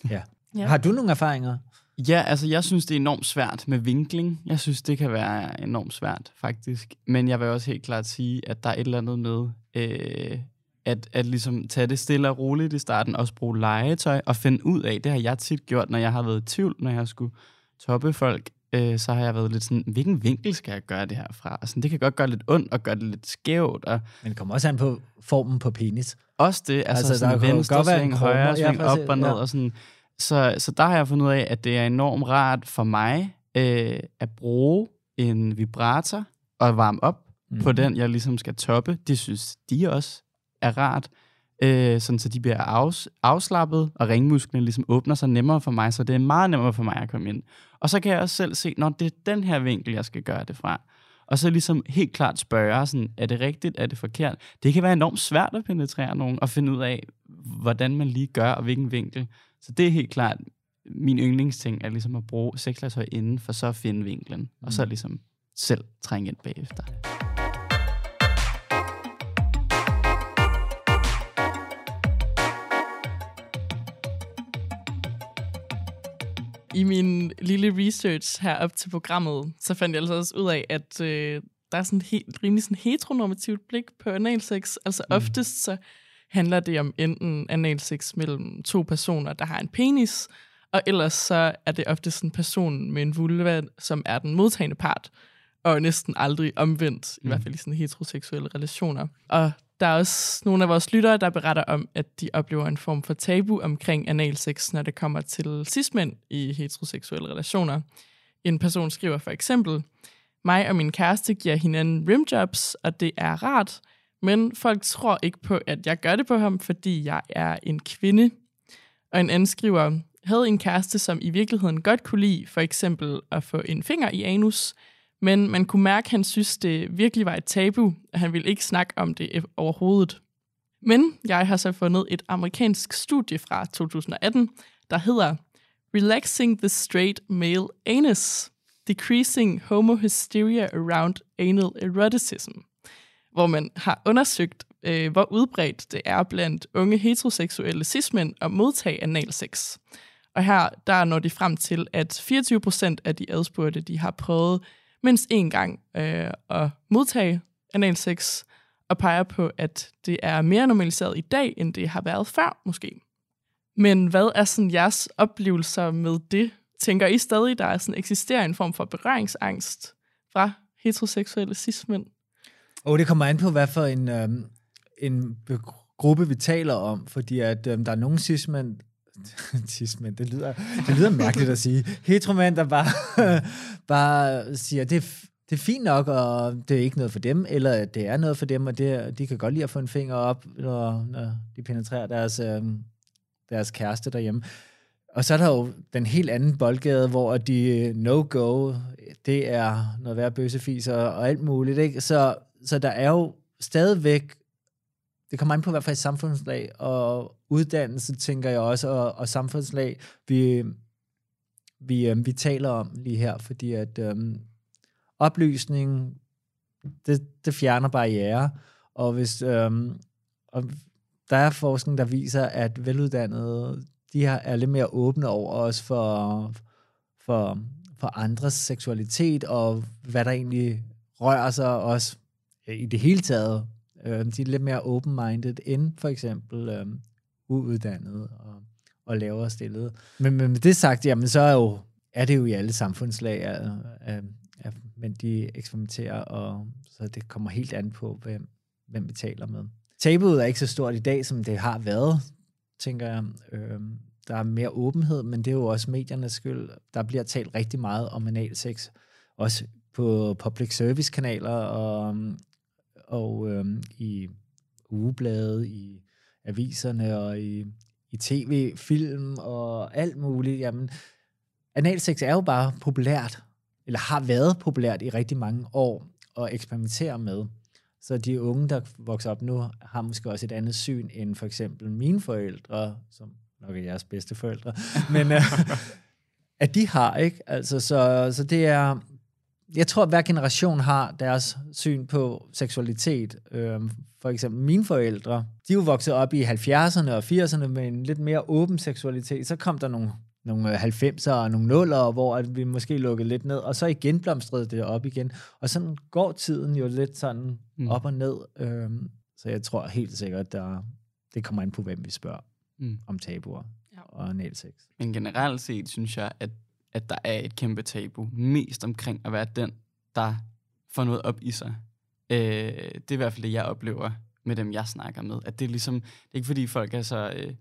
Ja. Ja. Har du nogle erfaringer? Ja, altså jeg synes, det er enormt svært med vinkling. Jeg synes, det kan være enormt svært, faktisk. Men jeg vil også helt klart sige, at der er et eller andet med, øh, at, at ligesom tage det stille og roligt i starten, også bruge legetøj og finde ud af, det har jeg tit gjort, når jeg har været i tvivl, når jeg skulle toppe folk, øh, så har jeg været lidt sådan, hvilken vinkel skal jeg gøre det her fra? Og sådan, det kan godt gøre lidt ondt og gøre det lidt skævt, og Men det kommer også an på formen på penis. også det, altså, Altså, der sådan jo venstre godt sving, højre Ja, sving, præcis, op og ned ja. og sådan. Så, så der har jeg fundet ud af, at det er enormt rart for mig øh, at bruge en vibrator og varme op mm. på den, jeg ligesom skal toppe. Det synes de også er rart. Øh, sådan så de bliver afs- afslappet, og ringmusklerne ligesom åbner sig nemmere for mig, så det er meget nemmere for mig at komme ind. Og så kan jeg også selv se, når det er den her vinkel, jeg skal gøre det fra. Og så ligesom helt klart spørge, sådan, er det rigtigt, er det forkert? Det kan være enormt svært at penetrere nogen, og finde ud af, hvordan man lige gør, og hvilken vinkel. Så det er helt klart min yndlingsting, er ligesom at bruge sexlegetøj inden, for så at finde vinklen, og så ligesom selv trænge ind bagefter. I min lille research her op til programmet, så fandt jeg altså også ud af, at øh, der er sådan et helt, rimelig sådan heteronormativt blik på analsex. Altså mm. oftest så handler det om enten analsex mellem to personer, der har en penis, og ellers så er det ofte sådan en person med en vulva, som er den modtagende part, og næsten aldrig omvendt, i hvert fald i sådan heteroseksuelle relationer. Og der er også nogle af vores lyttere, der beretter om, at de oplever en form for tabu omkring analsex, når det kommer til cismænd i heteroseksuelle relationer. En person skriver for eksempel, mig og min kæreste giver hinanden rimjobs, og det er rart, men folk tror ikke på, at jeg gør det på ham, fordi jeg er en kvinde. Og en anden skriver, havde en kæreste, som i virkeligheden godt kunne lide for eksempel at få en finger i anus, men man kunne mærke, at han synes, det virkelig var et tabu, og han ville ikke snakke om det overhovedet. Men jeg har så fundet et amerikansk studie fra 2018, der hedder Relaxing the Straight Male Anus, Decreasing Homohysteria Around Anal Eroticism, hvor man har undersøgt, øh, hvor udbredt det er blandt unge heteroseksuelle cismænd at modtage analsex. Og her der når de frem til, at 24 procent af de adspurgte, de har prøvet mindst én gang øh, at modtage analsex, og peger på, at det er mere normaliseret i dag, end det har været før, måske. Men hvad er sådan jeres oplevelser med det? Tænker I stadig, der er sådan, eksisterer en form for berøringsangst fra heteroseksuelle cis-mænd? Oh, det kommer an på, hvad for en, øhm, en gruppe vi taler om, fordi at øhm, der er nogle cis-mænd, tismænd, det lyder, det lyder mærkeligt at sige, heteromænd, der bare, bare siger, det det er fint nok, og det er ikke noget for dem, eller det er noget for dem, og det, de kan godt lide at få en finger op, når, når de penetrerer deres, øh, deres kæreste derhjemme. Og så er der jo den helt anden boldgade, hvor de øh, no-go, det er noget værd bøssefiser og alt muligt. Ikke? Så, så der er jo stadigvæk, det kommer an på hvad for et samfundslag og uddannelse, tænker jeg også, og, og samfundslag, vi, vi, øh, vi taler om lige her, fordi at øh, oplysning, det, det fjerner barriere, Og hvis øh, og der er forskning, der viser, at veluddannede, de her er lidt mere åbne over os for, for, for andres seksualitet, og hvad der egentlig rører sig også i det hele taget. Øh, de er lidt mere open-minded end for eksempel øh, uuddannede og, og lavere stillede. Men, men med det sagt, jamen så er, jo, er det jo i alle samfundslag, at, at, at men de eksperimenterer, og så det kommer helt an på, hvem, hvem vi taler med. Tabuet er ikke så stort i dag, som det har været, tænker jeg. Øh, der er mere åbenhed, men det er jo også mediernes skyld. Der bliver talt rigtig meget om analsex, også på public service kanaler og, og øhm, i ugeblade, i aviserne og i, i tv, film og alt muligt. Jamen, analsex er jo bare populært, eller har været populært i rigtig mange år at eksperimentere med. Så de unge, der vokser op nu, har måske også et andet syn end for eksempel mine forældre, som nok er jeres bedste forældre, men uh, at de har, ikke? Altså, så, så det er, jeg tror, at hver generation har deres syn på seksualitet. Øhm, for eksempel mine forældre, de er jo vokset op i 70'erne og 80'erne med en lidt mere åben seksualitet. Så kom der nogle, nogle 90'er og nogle 0'er, hvor at vi måske lukkede lidt ned, og så igen blomstrede det op igen. Og sådan går tiden jo lidt sådan mm. op og ned. Øhm, så jeg tror helt sikkert, at det kommer an på, hvem vi spørger mm. om tabuer ja. og analsex. Men generelt set synes jeg, at at der er et kæmpe tabu, mest omkring at være den, der får noget op i sig. Øh, det er i hvert fald det, jeg oplever med dem, jeg snakker med. At det er ligesom, det er ikke fordi folk er så øh,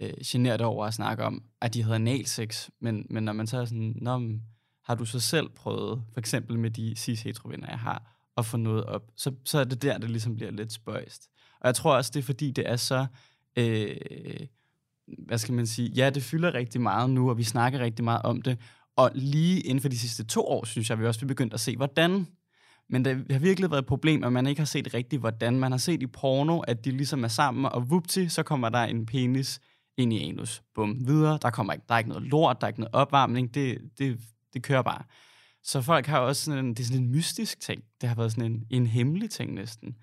øh, generet over at snakke om, at de havde analsex, men, men når man så er sådan, Nå, har du så selv prøvet, for eksempel med de cis heterovenner jeg har, at få noget op, så, så er det der, det ligesom bliver lidt spøjst. Og jeg tror også, det er fordi, det er så... Øh, hvad skal man sige, ja, det fylder rigtig meget nu, og vi snakker rigtig meget om det. Og lige inden for de sidste to år, synes jeg, vi også begyndt at se, hvordan. Men det har virkelig været et problem, at man ikke har set rigtigt, hvordan. Man har set i porno, at de ligesom er sammen, og vupti, så kommer der en penis ind i anus. Bum, videre. Der, kommer ikke, der er ikke noget lort, der er ikke noget opvarmning. Det, det, det kører bare. Så folk har også sådan en, det er sådan en mystisk ting. Det har været sådan en, en hemmelig ting næsten.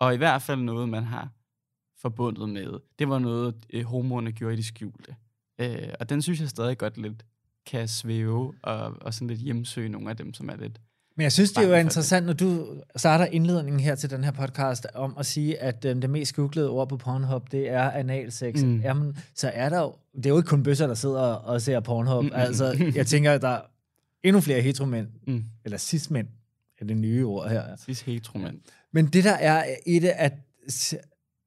Og i hvert fald noget, man har forbundet med. Det var noget, øh, homoerne gjorde i det skjulte. Øh, og den synes jeg stadig godt lidt kan svæve og, og sådan lidt hjemsøge nogle af dem, som er lidt... Men jeg synes, det er jo interessant, når du starter indledningen her til den her podcast, om at sige, at øh, det mest googlede ord på Pornhub, det er analsex. Mm. Jamen, så er der jo... Det er jo ikke kun bøsser, der sidder og ser Pornhub. Mm. Altså, jeg tænker, at der er endnu flere heteromænd, mm. eller cis-mænd, er det nye ord her. Cis-heteromænd. Men det der er i det, at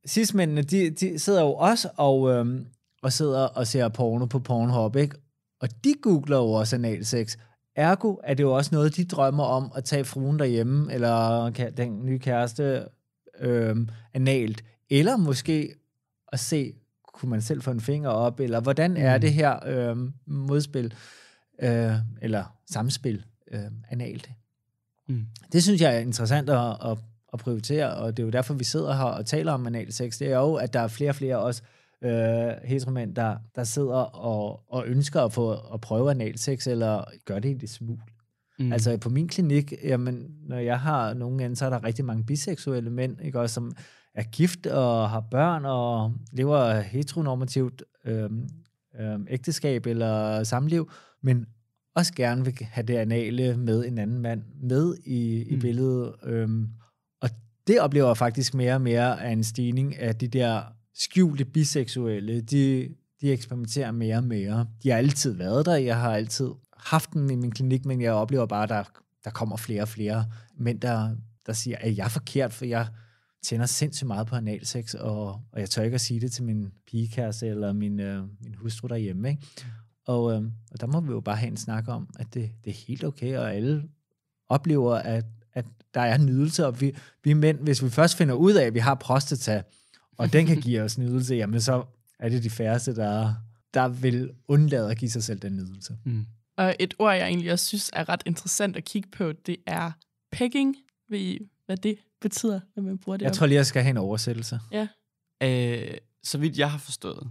cis-mændene, de, de sidder jo også og, øhm, og sidder og ser porno på Pornhub, ikke? Og de googler jo også analsex. Ergo er det jo også noget, de drømmer om at tage fruen derhjemme, eller den nye kæreste øhm, analt. Eller måske at se, kunne man selv få en finger op, eller hvordan er mm. det her øhm, modspil, øh, eller samspil øh, analt. Mm. Det synes jeg er interessant at, at, at prioritere, og det er jo derfor, vi sidder her og taler om analsex. Det er jo, at der er flere og flere også øh, heteromænd, der, der sidder og, og ønsker at få at prøve analsex, eller gør det i det smul. Mm. Altså på min klinik, jamen, når jeg har nogen anden, så er der rigtig mange biseksuelle mænd, ikke, også, som er gift og har børn og lever heteronormativt øh, øh, ægteskab eller samliv, men også gerne vil have det anale med en anden mand med i, i mm. billedet. Øh, og det oplever jeg faktisk mere og mere af en stigning af de der skjulte biseksuelle, de, de eksperimenterer mere og mere. De har altid været der, jeg har altid haft dem i min klinik, men jeg oplever bare, at der, der kommer flere og flere mænd, der, der siger, at jeg er forkert, for jeg tænder sindssygt meget på analsex, og, og jeg tør ikke at sige det til min pigekæreste eller min, øh, min hustru derhjemme. Ikke? Og, øh, og der må vi jo bare have en snak om, at det, det er helt okay, og alle oplever, at der er nydelse, og vi, vi mænd, hvis vi først finder ud af, at vi har prostata, og den kan give os nydelse, jamen så er det de færreste, der, der vil undlade at give sig selv den nydelse. Mm. Og et ord, jeg egentlig også synes er ret interessant at kigge på, det er pegging. Ved I, hvad det betyder, når man bruger det? Jeg om? tror lige, jeg skal have en oversættelse. Ja. Øh, så vidt jeg har forstået,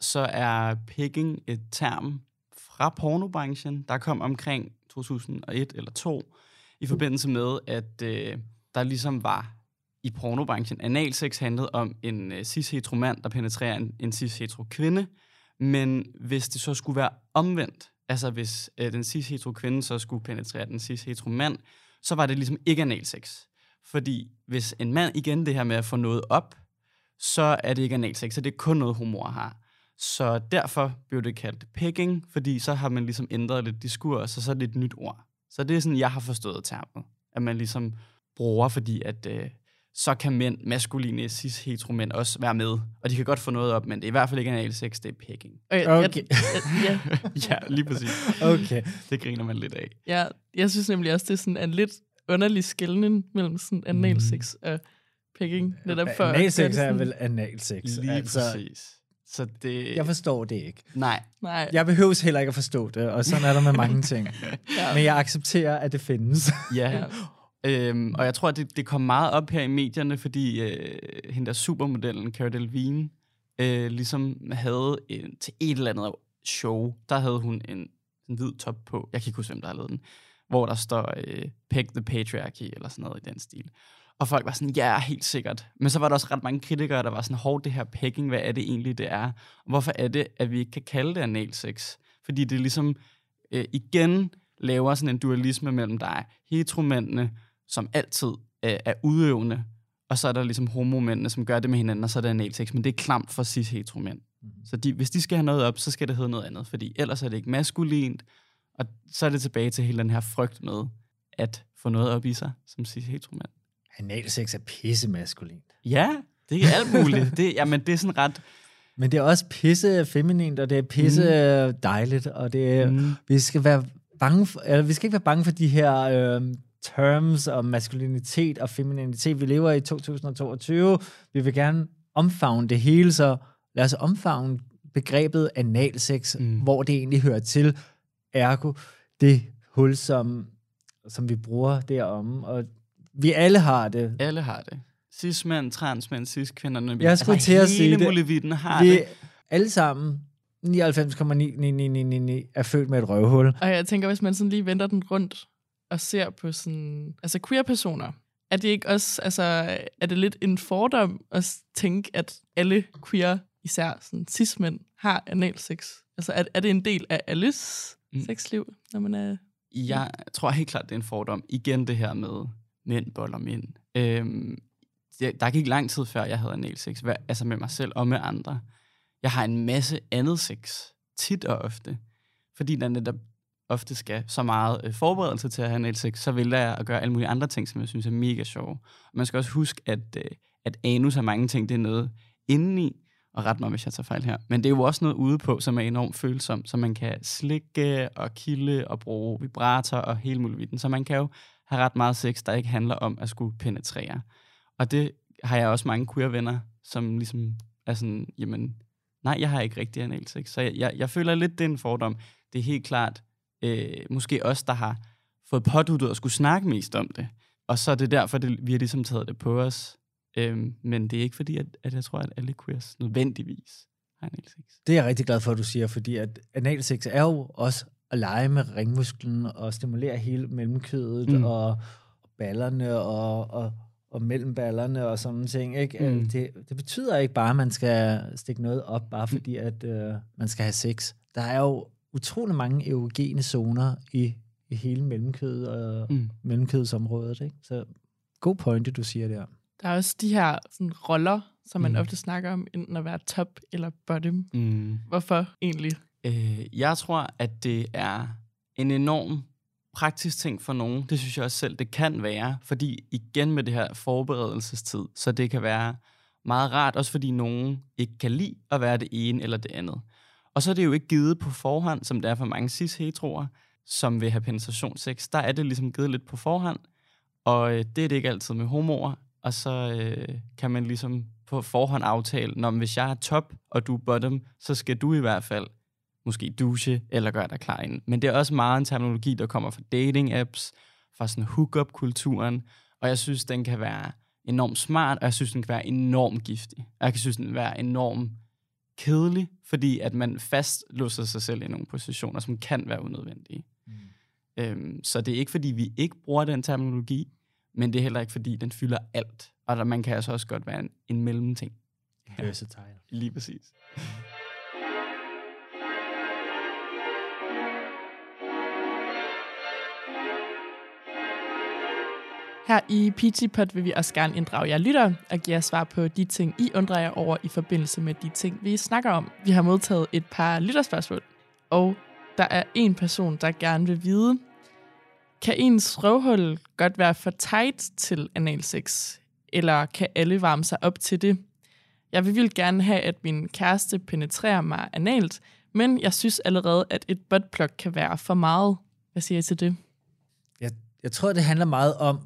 så er pegging et term fra pornobranchen, der kom omkring 2001 eller 2, i forbindelse med, at øh, der ligesom var i pornobranchen. Analsex handlede om en øh, cis-hetero mand, der penetrerer en, en cis-hetero kvinde, men hvis det så skulle være omvendt, altså hvis øh, den cis-hetero kvinde så skulle penetrere den cis-hetero mand, så var det ligesom ikke analsex. Fordi hvis en mand, igen det her med at få noget op, så er det ikke analsex, så det er kun noget humor har. Så derfor blev det kaldt pegging, fordi så har man ligesom ændret lidt diskurs, og så er det et nyt ord. Så det er sådan, jeg har forstået termet. At man ligesom bruger, fordi at øh, så kan mænd, maskuline, cis-hetero mænd også være med. Og de kan godt få noget op, men det er i hvert fald ikke analsex, det er pegging. Okay. Okay. Jeg, ja, ja, lige præcis. Okay. Det griner man lidt af. ja, jeg synes nemlig også, det er sådan en lidt underlig skældning mellem sådan analsex og pegging. Netop for Analsex er vel analsex. Lige altså, præcis. Så det... jeg forstår det ikke. Nej, Nej, Jeg behøves heller ikke at forstå det, og sådan er der med mange ting. ja. Men jeg accepterer, at det findes. ja. Øhm, og jeg tror, at det, det kom meget op her i medierne, fordi øh, hende der supermodellen, Cara Delevingne, øh, ligesom havde en, til et eller andet show, der havde hun en, en hvid top på. Jeg kan ikke huske, hvem der har lavet den. Hvor der står øh, Peg the Patriarchy, eller sådan noget i den stil. Og folk var sådan, ja, helt sikkert. Men så var der også ret mange kritikere, der var sådan, hårdt det her pegging, hvad er det egentlig, det er? Og hvorfor er det, at vi ikke kan kalde det analsex? Fordi det ligesom øh, igen laver sådan en dualisme mellem dig, heteromændene, som altid øh, er udøvende, og så er der ligesom homomændene, som gør det med hinanden, og så er det analsex, men det er klamt for cis-heteromænd. Så de, hvis de skal have noget op, så skal det hedde noget andet, fordi ellers er det ikke maskulint, og så er det tilbage til hele den her frygt med at få noget op i sig som cis-heteromænd. Analsex er pisse maskulint. Ja, det er alt muligt. Det, jamen, det er sådan ret... Men det er også pisse feminint, og det er pisse mm. dejligt, og det er, Mm. vi skal være bange for, eller vi skal ikke være bange for de her øh, terms om maskulinitet og femininitet. Vi lever i 2022. Vi vil gerne omfavne det hele, så lad os omfavne begrebet analsex, Mm. hvor det egentlig hører til. Ergo det hul, som, som vi bruger derom. Og vi alle har det. Alle har det. Cis-mænd, transmænd, cis-kvinderne. Jeg skulle til at sige hele det. muligheden har Vi det. alle sammen, 99,9999 er født med et røvhul. Og jeg tænker, hvis man sådan lige vender den rundt og ser på sådan, altså queer-personer, er det ikke også, altså, er det lidt en fordom at tænke, at alle queer, især sådan cis-mænd, har analsex? Altså, er, er det en del af alles mm. sexliv, når man er... Jeg tror helt klart, det er en fordom. Igen det her med mænd boller mænd. Øhm, der gik lang tid før, jeg havde anal sex, altså med mig selv og med andre. Jeg har en masse andet sex, tit og ofte. Fordi der netop ofte skal så meget øh, forberedelse til at have analsex, så vælger jeg at gøre alle mulige andre ting, som jeg synes er mega sjove. Man skal også huske, at, øh, at anus har mange ting, det er noget indeni, og ret mig, hvis jeg tager fejl her. Men det er jo også noget ude på, som er enormt følsomt, så man kan slikke og kilde og bruge vibrator og hele muligheden. Så man kan jo have ret meget sex, der ikke handler om at skulle penetrere. Og det har jeg også mange queer-venner, som ligesom er sådan, jamen, nej, jeg har ikke rigtig analsex. Så jeg, jeg, jeg føler lidt, det er en fordom. Det er helt klart øh, måske os, der har fået påduttet at skulle snakke mest om det. Og så er det derfor, det, vi har ligesom taget det på os. Øhm, men det er ikke fordi, at, at jeg tror, at alle queers nødvendigvis har analsex. Det er jeg rigtig glad for, at du siger, fordi at analsex er jo også at lege med ringmusklen og stimulere hele mellemkødet Mm. mm. og, og ballerne og, og, og mellem ballerne og sådan ting. Ikke? Mm. Mm. Det, det betyder ikke bare, at man skal stikke noget op, bare fordi at øh, man skal have sex. Der er jo utrolig mange erogene zoner i, i hele mellemkødet og Mm. mm. mellemkødsområdet. Ikke? Så god pointe, du siger der. Der er også de her sådan, roller, som man Mm. ofte snakker om, enten at være top eller bottom. Mm. Hvorfor egentlig? Øh, jeg tror, at det er en enorm praktisk ting for nogen. Det synes jeg også selv, det kan være. Fordi igen med det her forberedelsestid, så det kan være meget rart, også fordi nogen ikke kan lide at være det ene eller det andet. Og så er det jo ikke givet på forhånd, som det er for mange cis-heteroer, som vil have penetrationssex. Der er det ligesom givet lidt på forhånd, og øh, det er det ikke altid med homoer. Og så øh, kan man ligesom på forhånd aftale, når hvis jeg er top, og du er bottom, så skal du i hvert fald måske dusche eller gøre dig klar inden. Men det er også meget en terminologi, der kommer fra dating-apps, fra sådan hookup-kulturen, og jeg synes, den kan være enormt smart, og jeg synes, den kan være enormt giftig. Og jeg kan synes, den kan være enormt kedelig, fordi at man fastlåser sig selv i nogle positioner, som kan være unødvendige. Mm. Øhm, så det er ikke, fordi vi ikke bruger den terminologi, men det er heller ikke, fordi den fylder alt. Og der, man kan altså også godt være en, en mellemting. Ja. Versatile. Lige præcis. Her i PT vil vi også gerne inddrage jer lytter og give jer svar på de ting, I undrer jer over i forbindelse med de ting, vi snakker om. Vi har modtaget et par lytterspørgsmål, og der er en person, der gerne vil vide, kan ens røvhul godt være for tight til analsex, eller kan alle varme sig op til det? Jeg vil vildt gerne have, at min kæreste penetrerer mig analt, men jeg synes allerede, at et buttplug kan være for meget. Hvad siger I til det? Jeg, jeg tror, det handler meget om,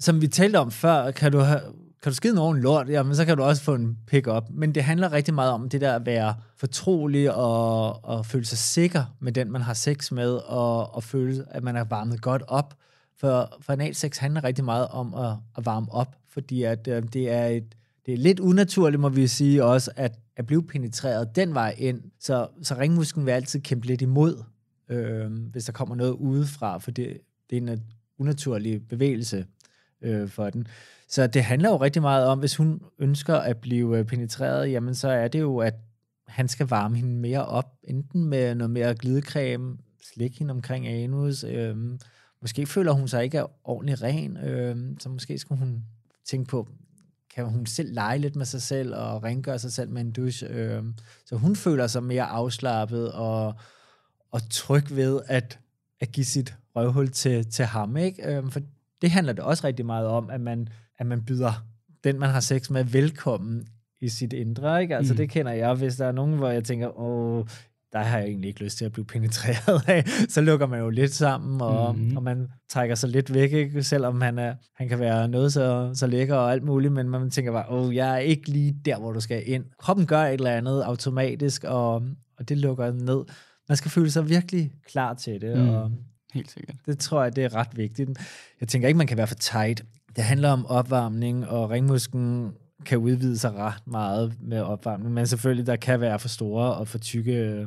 som vi talte om før, kan du, have, kan du skide nogen lort, jamen så kan du også få en pick-up. Men det handler rigtig meget om det der at være fortrolig og, og føle sig sikker med den, man har sex med, og, og føle, at man er varmet godt op. For, for analsex handler rigtig meget om at, at varme op, fordi at, øh, det, er et, det er lidt unaturligt, må vi sige også, at, at blive penetreret den vej ind. Så, så ringmusklen vil altid kæmpe lidt imod, øh, hvis der kommer noget udefra, for det, det er en unaturlig bevægelse øh, for den. Så det handler jo rigtig meget om, hvis hun ønsker at blive øh, penetreret, jamen så er det jo, at han skal varme hende mere op, enten med noget mere glidecreme, slik hende omkring anus, øh, måske føler hun sig ikke ordentligt ren, øh, så måske skulle hun tænke på, kan hun selv lege lidt med sig selv og rengøre sig selv med en douche, øh, så hun føler sig mere afslappet og, og tryg ved at, at give sit røvhul til, til ham, ikke? Øh, for det handler det også rigtig meget om, at man, at man byder den, man har sex med, velkommen i sit indre. Ikke? Altså, mm. det kender jeg, hvis der er nogen, hvor jeg tænker, åh, der har jeg egentlig ikke lyst til at blive penetreret af, så lukker man jo lidt sammen, og, mm. og man trækker sig lidt væk, ikke? selvom han, er, han kan være noget så, så lækker og alt muligt, men man tænker bare, åh, jeg er ikke lige der, hvor du skal ind. Kroppen gør et eller andet automatisk, og, og det lukker ned. Man skal føle sig virkelig klar til det, mm. og Helt sikkert. Det tror jeg, det er ret vigtigt. Jeg tænker ikke, man kan være for tight. Det handler om opvarmning, og ringmusken kan udvide sig ret meget med opvarmning, men selvfølgelig, der kan være for store og for tykke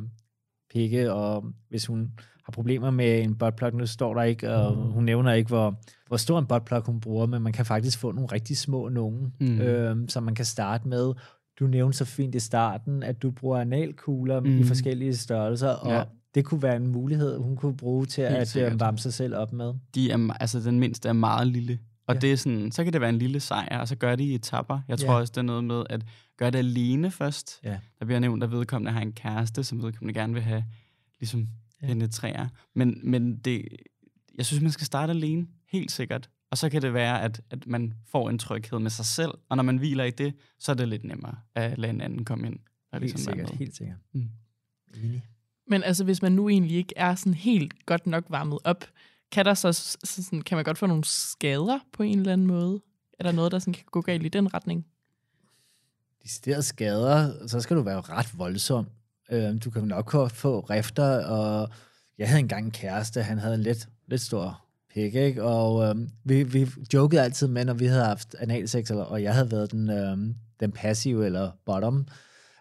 pikke, og hvis hun har problemer med en buttplug, nu står der ikke, og mm. hun nævner ikke, hvor, hvor stor en buttplug hun bruger, men man kan faktisk få nogle rigtig små nogen, mm. øhm, som man kan starte med. Du nævnte så fint i starten, at du bruger analkugler mm. i forskellige størrelser, og ja det kunne være en mulighed, hun kunne bruge til Helt at sikkert. varme sig selv op med. De er, altså, den mindste er meget lille. Og ja. det er sådan, så kan det være en lille sejr, og så gør det i etapper. Jeg tror ja. også, det er noget med at gøre det alene først. Ja. Der bliver nævnt, at vedkommende har en kæreste, som vedkommende gerne vil have ligesom ja. penetrere. Men, men det, jeg synes, man skal starte alene, helt sikkert. Og så kan det være, at, at man får en tryghed med sig selv, og når man hviler i det, så er det lidt nemmere at lade en anden komme ind. Og helt ligesom sikkert, helt sikkert. Mm. Men altså, hvis man nu egentlig ikke er sådan helt godt nok varmet op, kan, der så, så sådan, kan man godt få nogle skader på en eller anden måde? Er der noget, der sådan kan gå galt i den retning? De steder skader, så skal du være ret voldsom. Øh, du kan nok få rifter, og jeg havde engang en kæreste, han havde en lidt, lidt stor pik, ikke? og øhm, vi, vi jokede altid med, når vi havde haft analsex, og jeg havde været den, øhm, den passive eller bottom,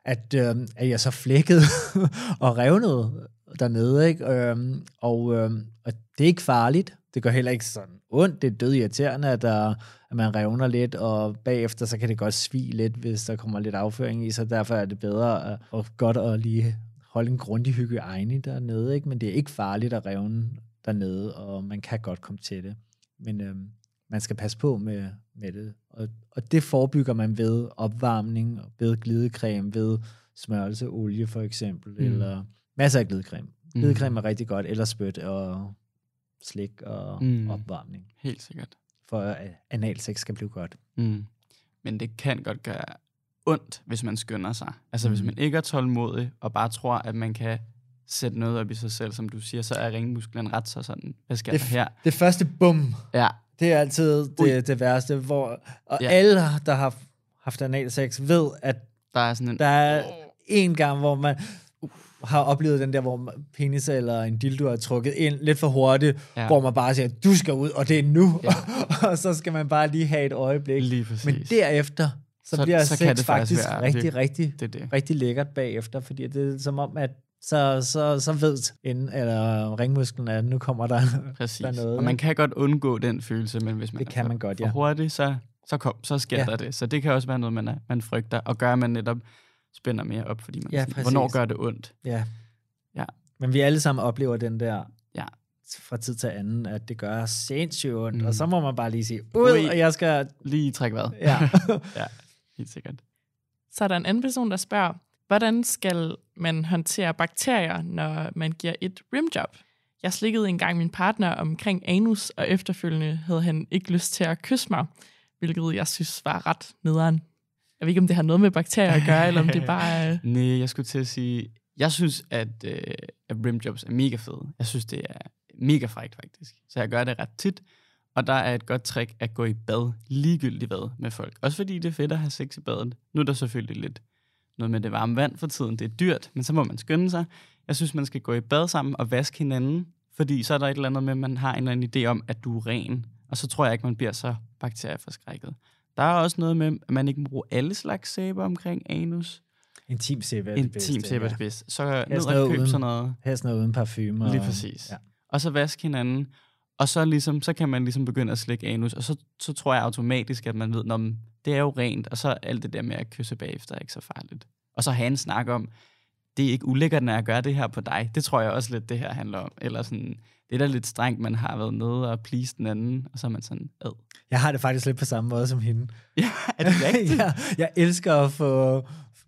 at, øh, at jeg så flækkede og revnede dernede, ikke? Øh, og, øh, og det er ikke farligt. Det gør heller ikke sådan ondt. Det er død irriterende, at, der, at man revner lidt, og bagefter så kan det godt svige lidt, hvis der kommer lidt afføring i, så derfor er det bedre at, og godt at lige holde en grundig hygiejne dernede, ikke? Men det er ikke farligt at revne dernede, og man kan godt komme til det. Men øh, man skal passe på med, med det. Og, og det forebygger man ved opvarmning, ved glidecreme, ved smørelse, olie for eksempel, mm. eller masser af glidecreme. Mm. Glidecreme er rigtig godt, eller spyt og slik og mm. opvarmning. Helt sikkert. For at analsex skal blive godt. Mm. Men det kan godt gøre ondt, hvis man skynder sig. Altså mm. hvis man ikke er tålmodig, og bare tror, at man kan sætte noget op i sig selv, som du siger, så er ringmusklen ret så sådan, hvad skal det, der her? Det første bum. Ja, det er altid det, det værste, hvor og ja. alle, der har haft analsex, ved, at der er sådan en... Der er en gang, hvor man har oplevet den der, hvor penis eller en dildo er trukket ind lidt for hurtigt, ja. hvor man bare siger, du skal ud, og det er nu. Ja. og så skal man bare lige have et øjeblik. Lige præcis. Men derefter, så, så bliver så sex det faktisk være, rigtig, rigtig, det det. rigtig lækkert bagefter, fordi det er som om, at så, så, så ved inden, eller ringmusklen, at nu kommer der, Præcis. der noget. Og man kan godt undgå den følelse, men hvis man det kan er man godt, ja. for hurtigt, så, så, kom, så sker Ja. ja. der det. Så det kan også være noget, man, er, man frygter, og gør, at man netop spænder mere op, fordi man Ja, ja, sådan, hvornår gør det ondt? Ja. Ja. Men vi alle sammen oplever den der Ja. fra tid til anden, at det gør sindssygt ondt, mm. Og så må man bare lige sige, ud, Ui. og jeg skal... Lige træk vejret. Ja. ja, helt sikkert. Så er der en anden person, der spørger, hvordan skal man håndtere bakterier, når man giver et rimjob? Jeg slikkede engang min partner omkring anus, og efterfølgende havde han ikke lyst til at kysse mig, hvilket jeg synes var ret nederen. Jeg ved ikke, om det har noget med bakterier at gøre, eller om det bare. Øh, Nej, jeg skulle til at sige, jeg synes, at, øh, at rimjobs er mega fede. Jeg synes, det er mega frækt, faktisk. Så jeg gør det ret tit. Og der er et godt trick at gå i bad, ligegyldigt hvad, med folk. Også fordi det er fedt at have sex i badet. Nu er der selvfølgelig lidt noget med det varme vand for tiden. Det er dyrt, men så må man skynde sig. Jeg synes, man skal gå i bad sammen og vaske hinanden, fordi så er der et eller andet med, at man har en eller anden idé om, at du er ren. Og så tror jeg ikke, man bliver så bakterieforskrækket. Der er også noget med, at man ikke må bruge alle slags sæber omkring anus. Intim sæbe er det bedste. Intim sæbe er det bedste. Så ned noget og køb uden- sådan noget. Sådan noget uden parfume. Lige præcis. Ja. Og så vaske hinanden. Og så, ligesom, så kan man ligesom begynde at slikke anus. Og så, så tror jeg automatisk, at man ved, at det er jo rent. Og så er alt det der med at kysse bagefter ikke så farligt. Og så have en snak om, det er ikke ulækkert, når jeg gør det her på dig. Det tror jeg også lidt, det her handler om. Eller sådan, det er da lidt strengt, man har været nede og please den anden. Og så er man sådan, ad. Jeg har det faktisk lidt på samme måde som hende. Ja, er det rigtigt? jeg, jeg elsker at få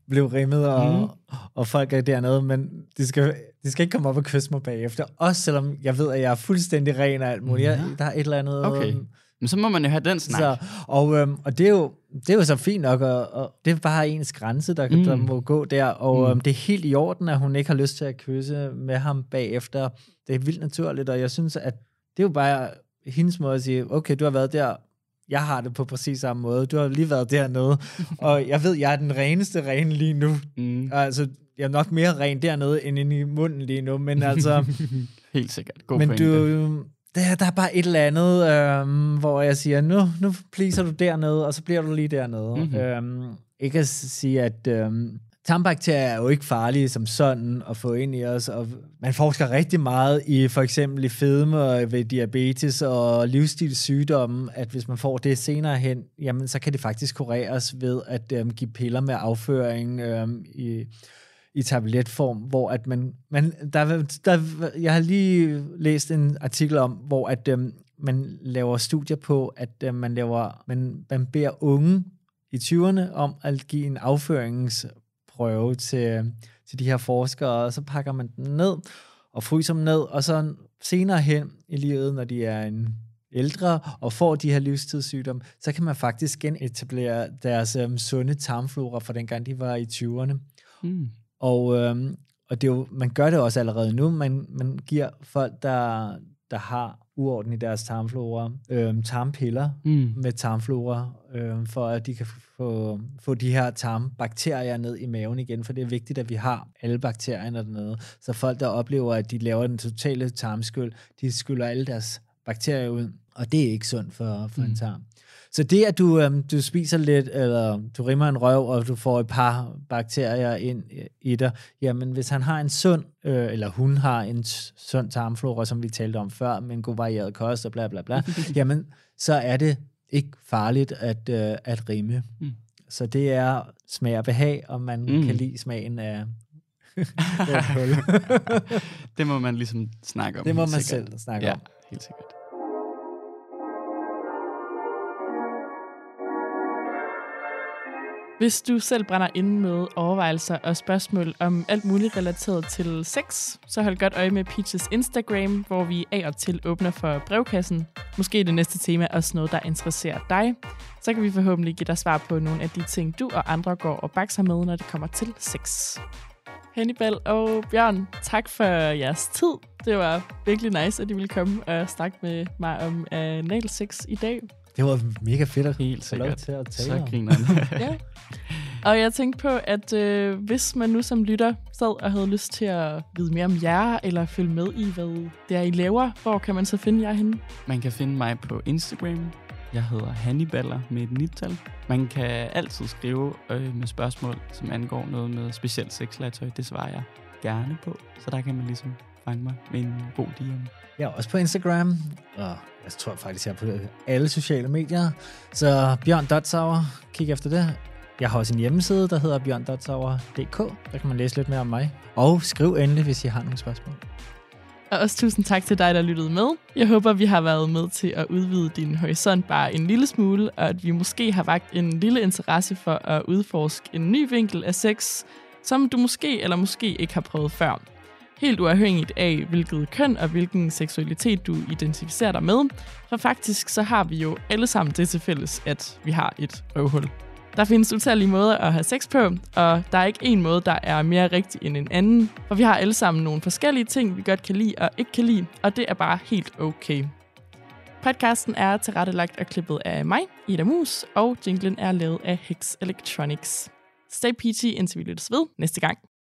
blive rimmet, og, mm. og folk er dernede, men de skal, de skal ikke komme op og kysse mig bagefter. Også selvom jeg ved, at jeg er fuldstændig ren og alt muligt. Jeg, Ja. der er et eller andet... Okay. Men så må man jo have den snak. Så, og, øhm, og det, er jo, det er jo så fint nok, og, og det er bare ens grænse, der, mm. Der må gå der. Og Mm. øhm, det er helt i orden, at hun ikke har lyst til at kysse med ham bagefter. Det er vildt naturligt, og jeg synes, at det er jo bare hendes måde at sige, okay, du har været der, jeg har det på præcis samme måde. Du har lige været dernede, og jeg ved, jeg er den reneste ren lige nu. Mm. Altså, jeg er nok mere ren dernede, end inde i munden lige nu, men altså... Helt sikkert. God Men pointe. du, der, der er bare et eller andet, øhm, hvor jeg siger, nu, nu pleaser du dernede, og så bliver du lige dernede. Mhm. Mm-hmm. Øhm, ikke at sige, at øhm, tarmbakterier er jo ikke farlige som sådan at få ind i os, og man forsker rigtig meget i for eksempel i fedme og ved diabetes og livsstilssygdomme, at hvis man får det senere hen, jamen så kan det faktisk kureres ved at øhm, give piller med afføring øhm, i i tabletform, hvor at man, man der, der, jeg har lige læst en artikel om, hvor at øhm, man laver studier på, at øhm, man laver, man, man beder unge i 20'erne om at give en afføringsprøve til, til de her forskere, og så pakker man den ned og fryser dem ned, og så senere hen i livet, når de er en ældre og får de her livstidssygdomme, så kan man faktisk genetablere deres øhm, sunde tarmflora fra dengang de var i 20'erne. Mm. Og, øhm, og det er jo, man gør det også allerede nu. Man, man giver folk, der, der har uorden i deres tarmflora, øhm, tarmpiller Mm. med tarmflora, øhm, for at de kan få, få de her tarmbakterier ned i maven igen, for det er vigtigt, at vi har alle bakterierne dernede. Så folk, der oplever, at de laver den totale tarmskyld, de skyller alle deres bakterier ud, og det er ikke sundt for, for mm. en tarm. Så det, at du, øhm, du spiser lidt, eller du rimmer en røv, og du får et par bakterier ind i dig, jamen hvis han har en sund, øh, eller hun har en sund tarmflora, som vi talte om før, med en god varieret kost og bla bla bla, jamen så er det ikke farligt at, øh, at rimme. Mm. Så det er smag og behag, om man mm. Kan lide smagen af det må man ligesom snakke om. det må man sikkert. selv snakke Ja, om. helt sikkert. Hvis du selv brænder inde med overvejelser og spørgsmål om alt muligt relateret til sex, så hold godt øje med Peaches Instagram, hvor vi af og til åbner for brevkassen. Måske er det næste tema også noget, der interesserer dig. Så kan vi forhåbentlig give dig svar på nogle af de ting, du og andre går og bakser med, når det kommer til sex. Hannibal og Bjørn, tak for jeres tid. Det var virkelig nice, at I ville komme og snakke med mig om analsex i dag. Det var mega fedt at Helt få lov sikkert. til at tale Så om. griner han. Ja. Og jeg tænkte på, at øh, hvis man nu som lytter sad og havde lyst til at vide mere om jer, eller følge med i, hvad det er, I laver, hvor kan man så finde jer henne? Man kan finde mig på Instagram. Jeg hedder Hanniballer med et nittal. Man kan altid skrive øh, med spørgsmål, som angår noget med specielt sexlegetøj. Det svarer jeg gerne på. Så der kan man ligesom finde mig med en god DM. Jeg er også på Instagram, og jeg tror faktisk, jeg er på alle sociale medier. Så Bjørn Dotsauer, kig efter det. Jeg har også en hjemmeside, der hedder bjørndotsauer.dk. Der kan man læse lidt mere om mig. Og skriv endelig, hvis I har nogle spørgsmål. Og også tusind tak til dig, der lyttede med. Jeg håber, vi har været med til at udvide din horisont bare en lille smule, og at vi måske har vagt en lille interesse for at udforske en ny vinkel af sex, som du måske eller måske ikke har prøvet før. Helt uafhængigt af, hvilket køn og hvilken seksualitet du identificerer dig med, for faktisk så har vi jo alle sammen det til fælles, at vi har et røvhul. Der findes utallige måder at have sex på, og der er ikke en måde, der er mere rigtig end en anden, for vi har alle sammen nogle forskellige ting, vi godt kan lide og ikke kan lide, og det er bare helt okay. Podcasten er tilrettelagt og klippet af mig, Ida Mus, og jinglen er lavet af Hex Electronics. Stay peachy, indtil vi lyttes ved næste gang.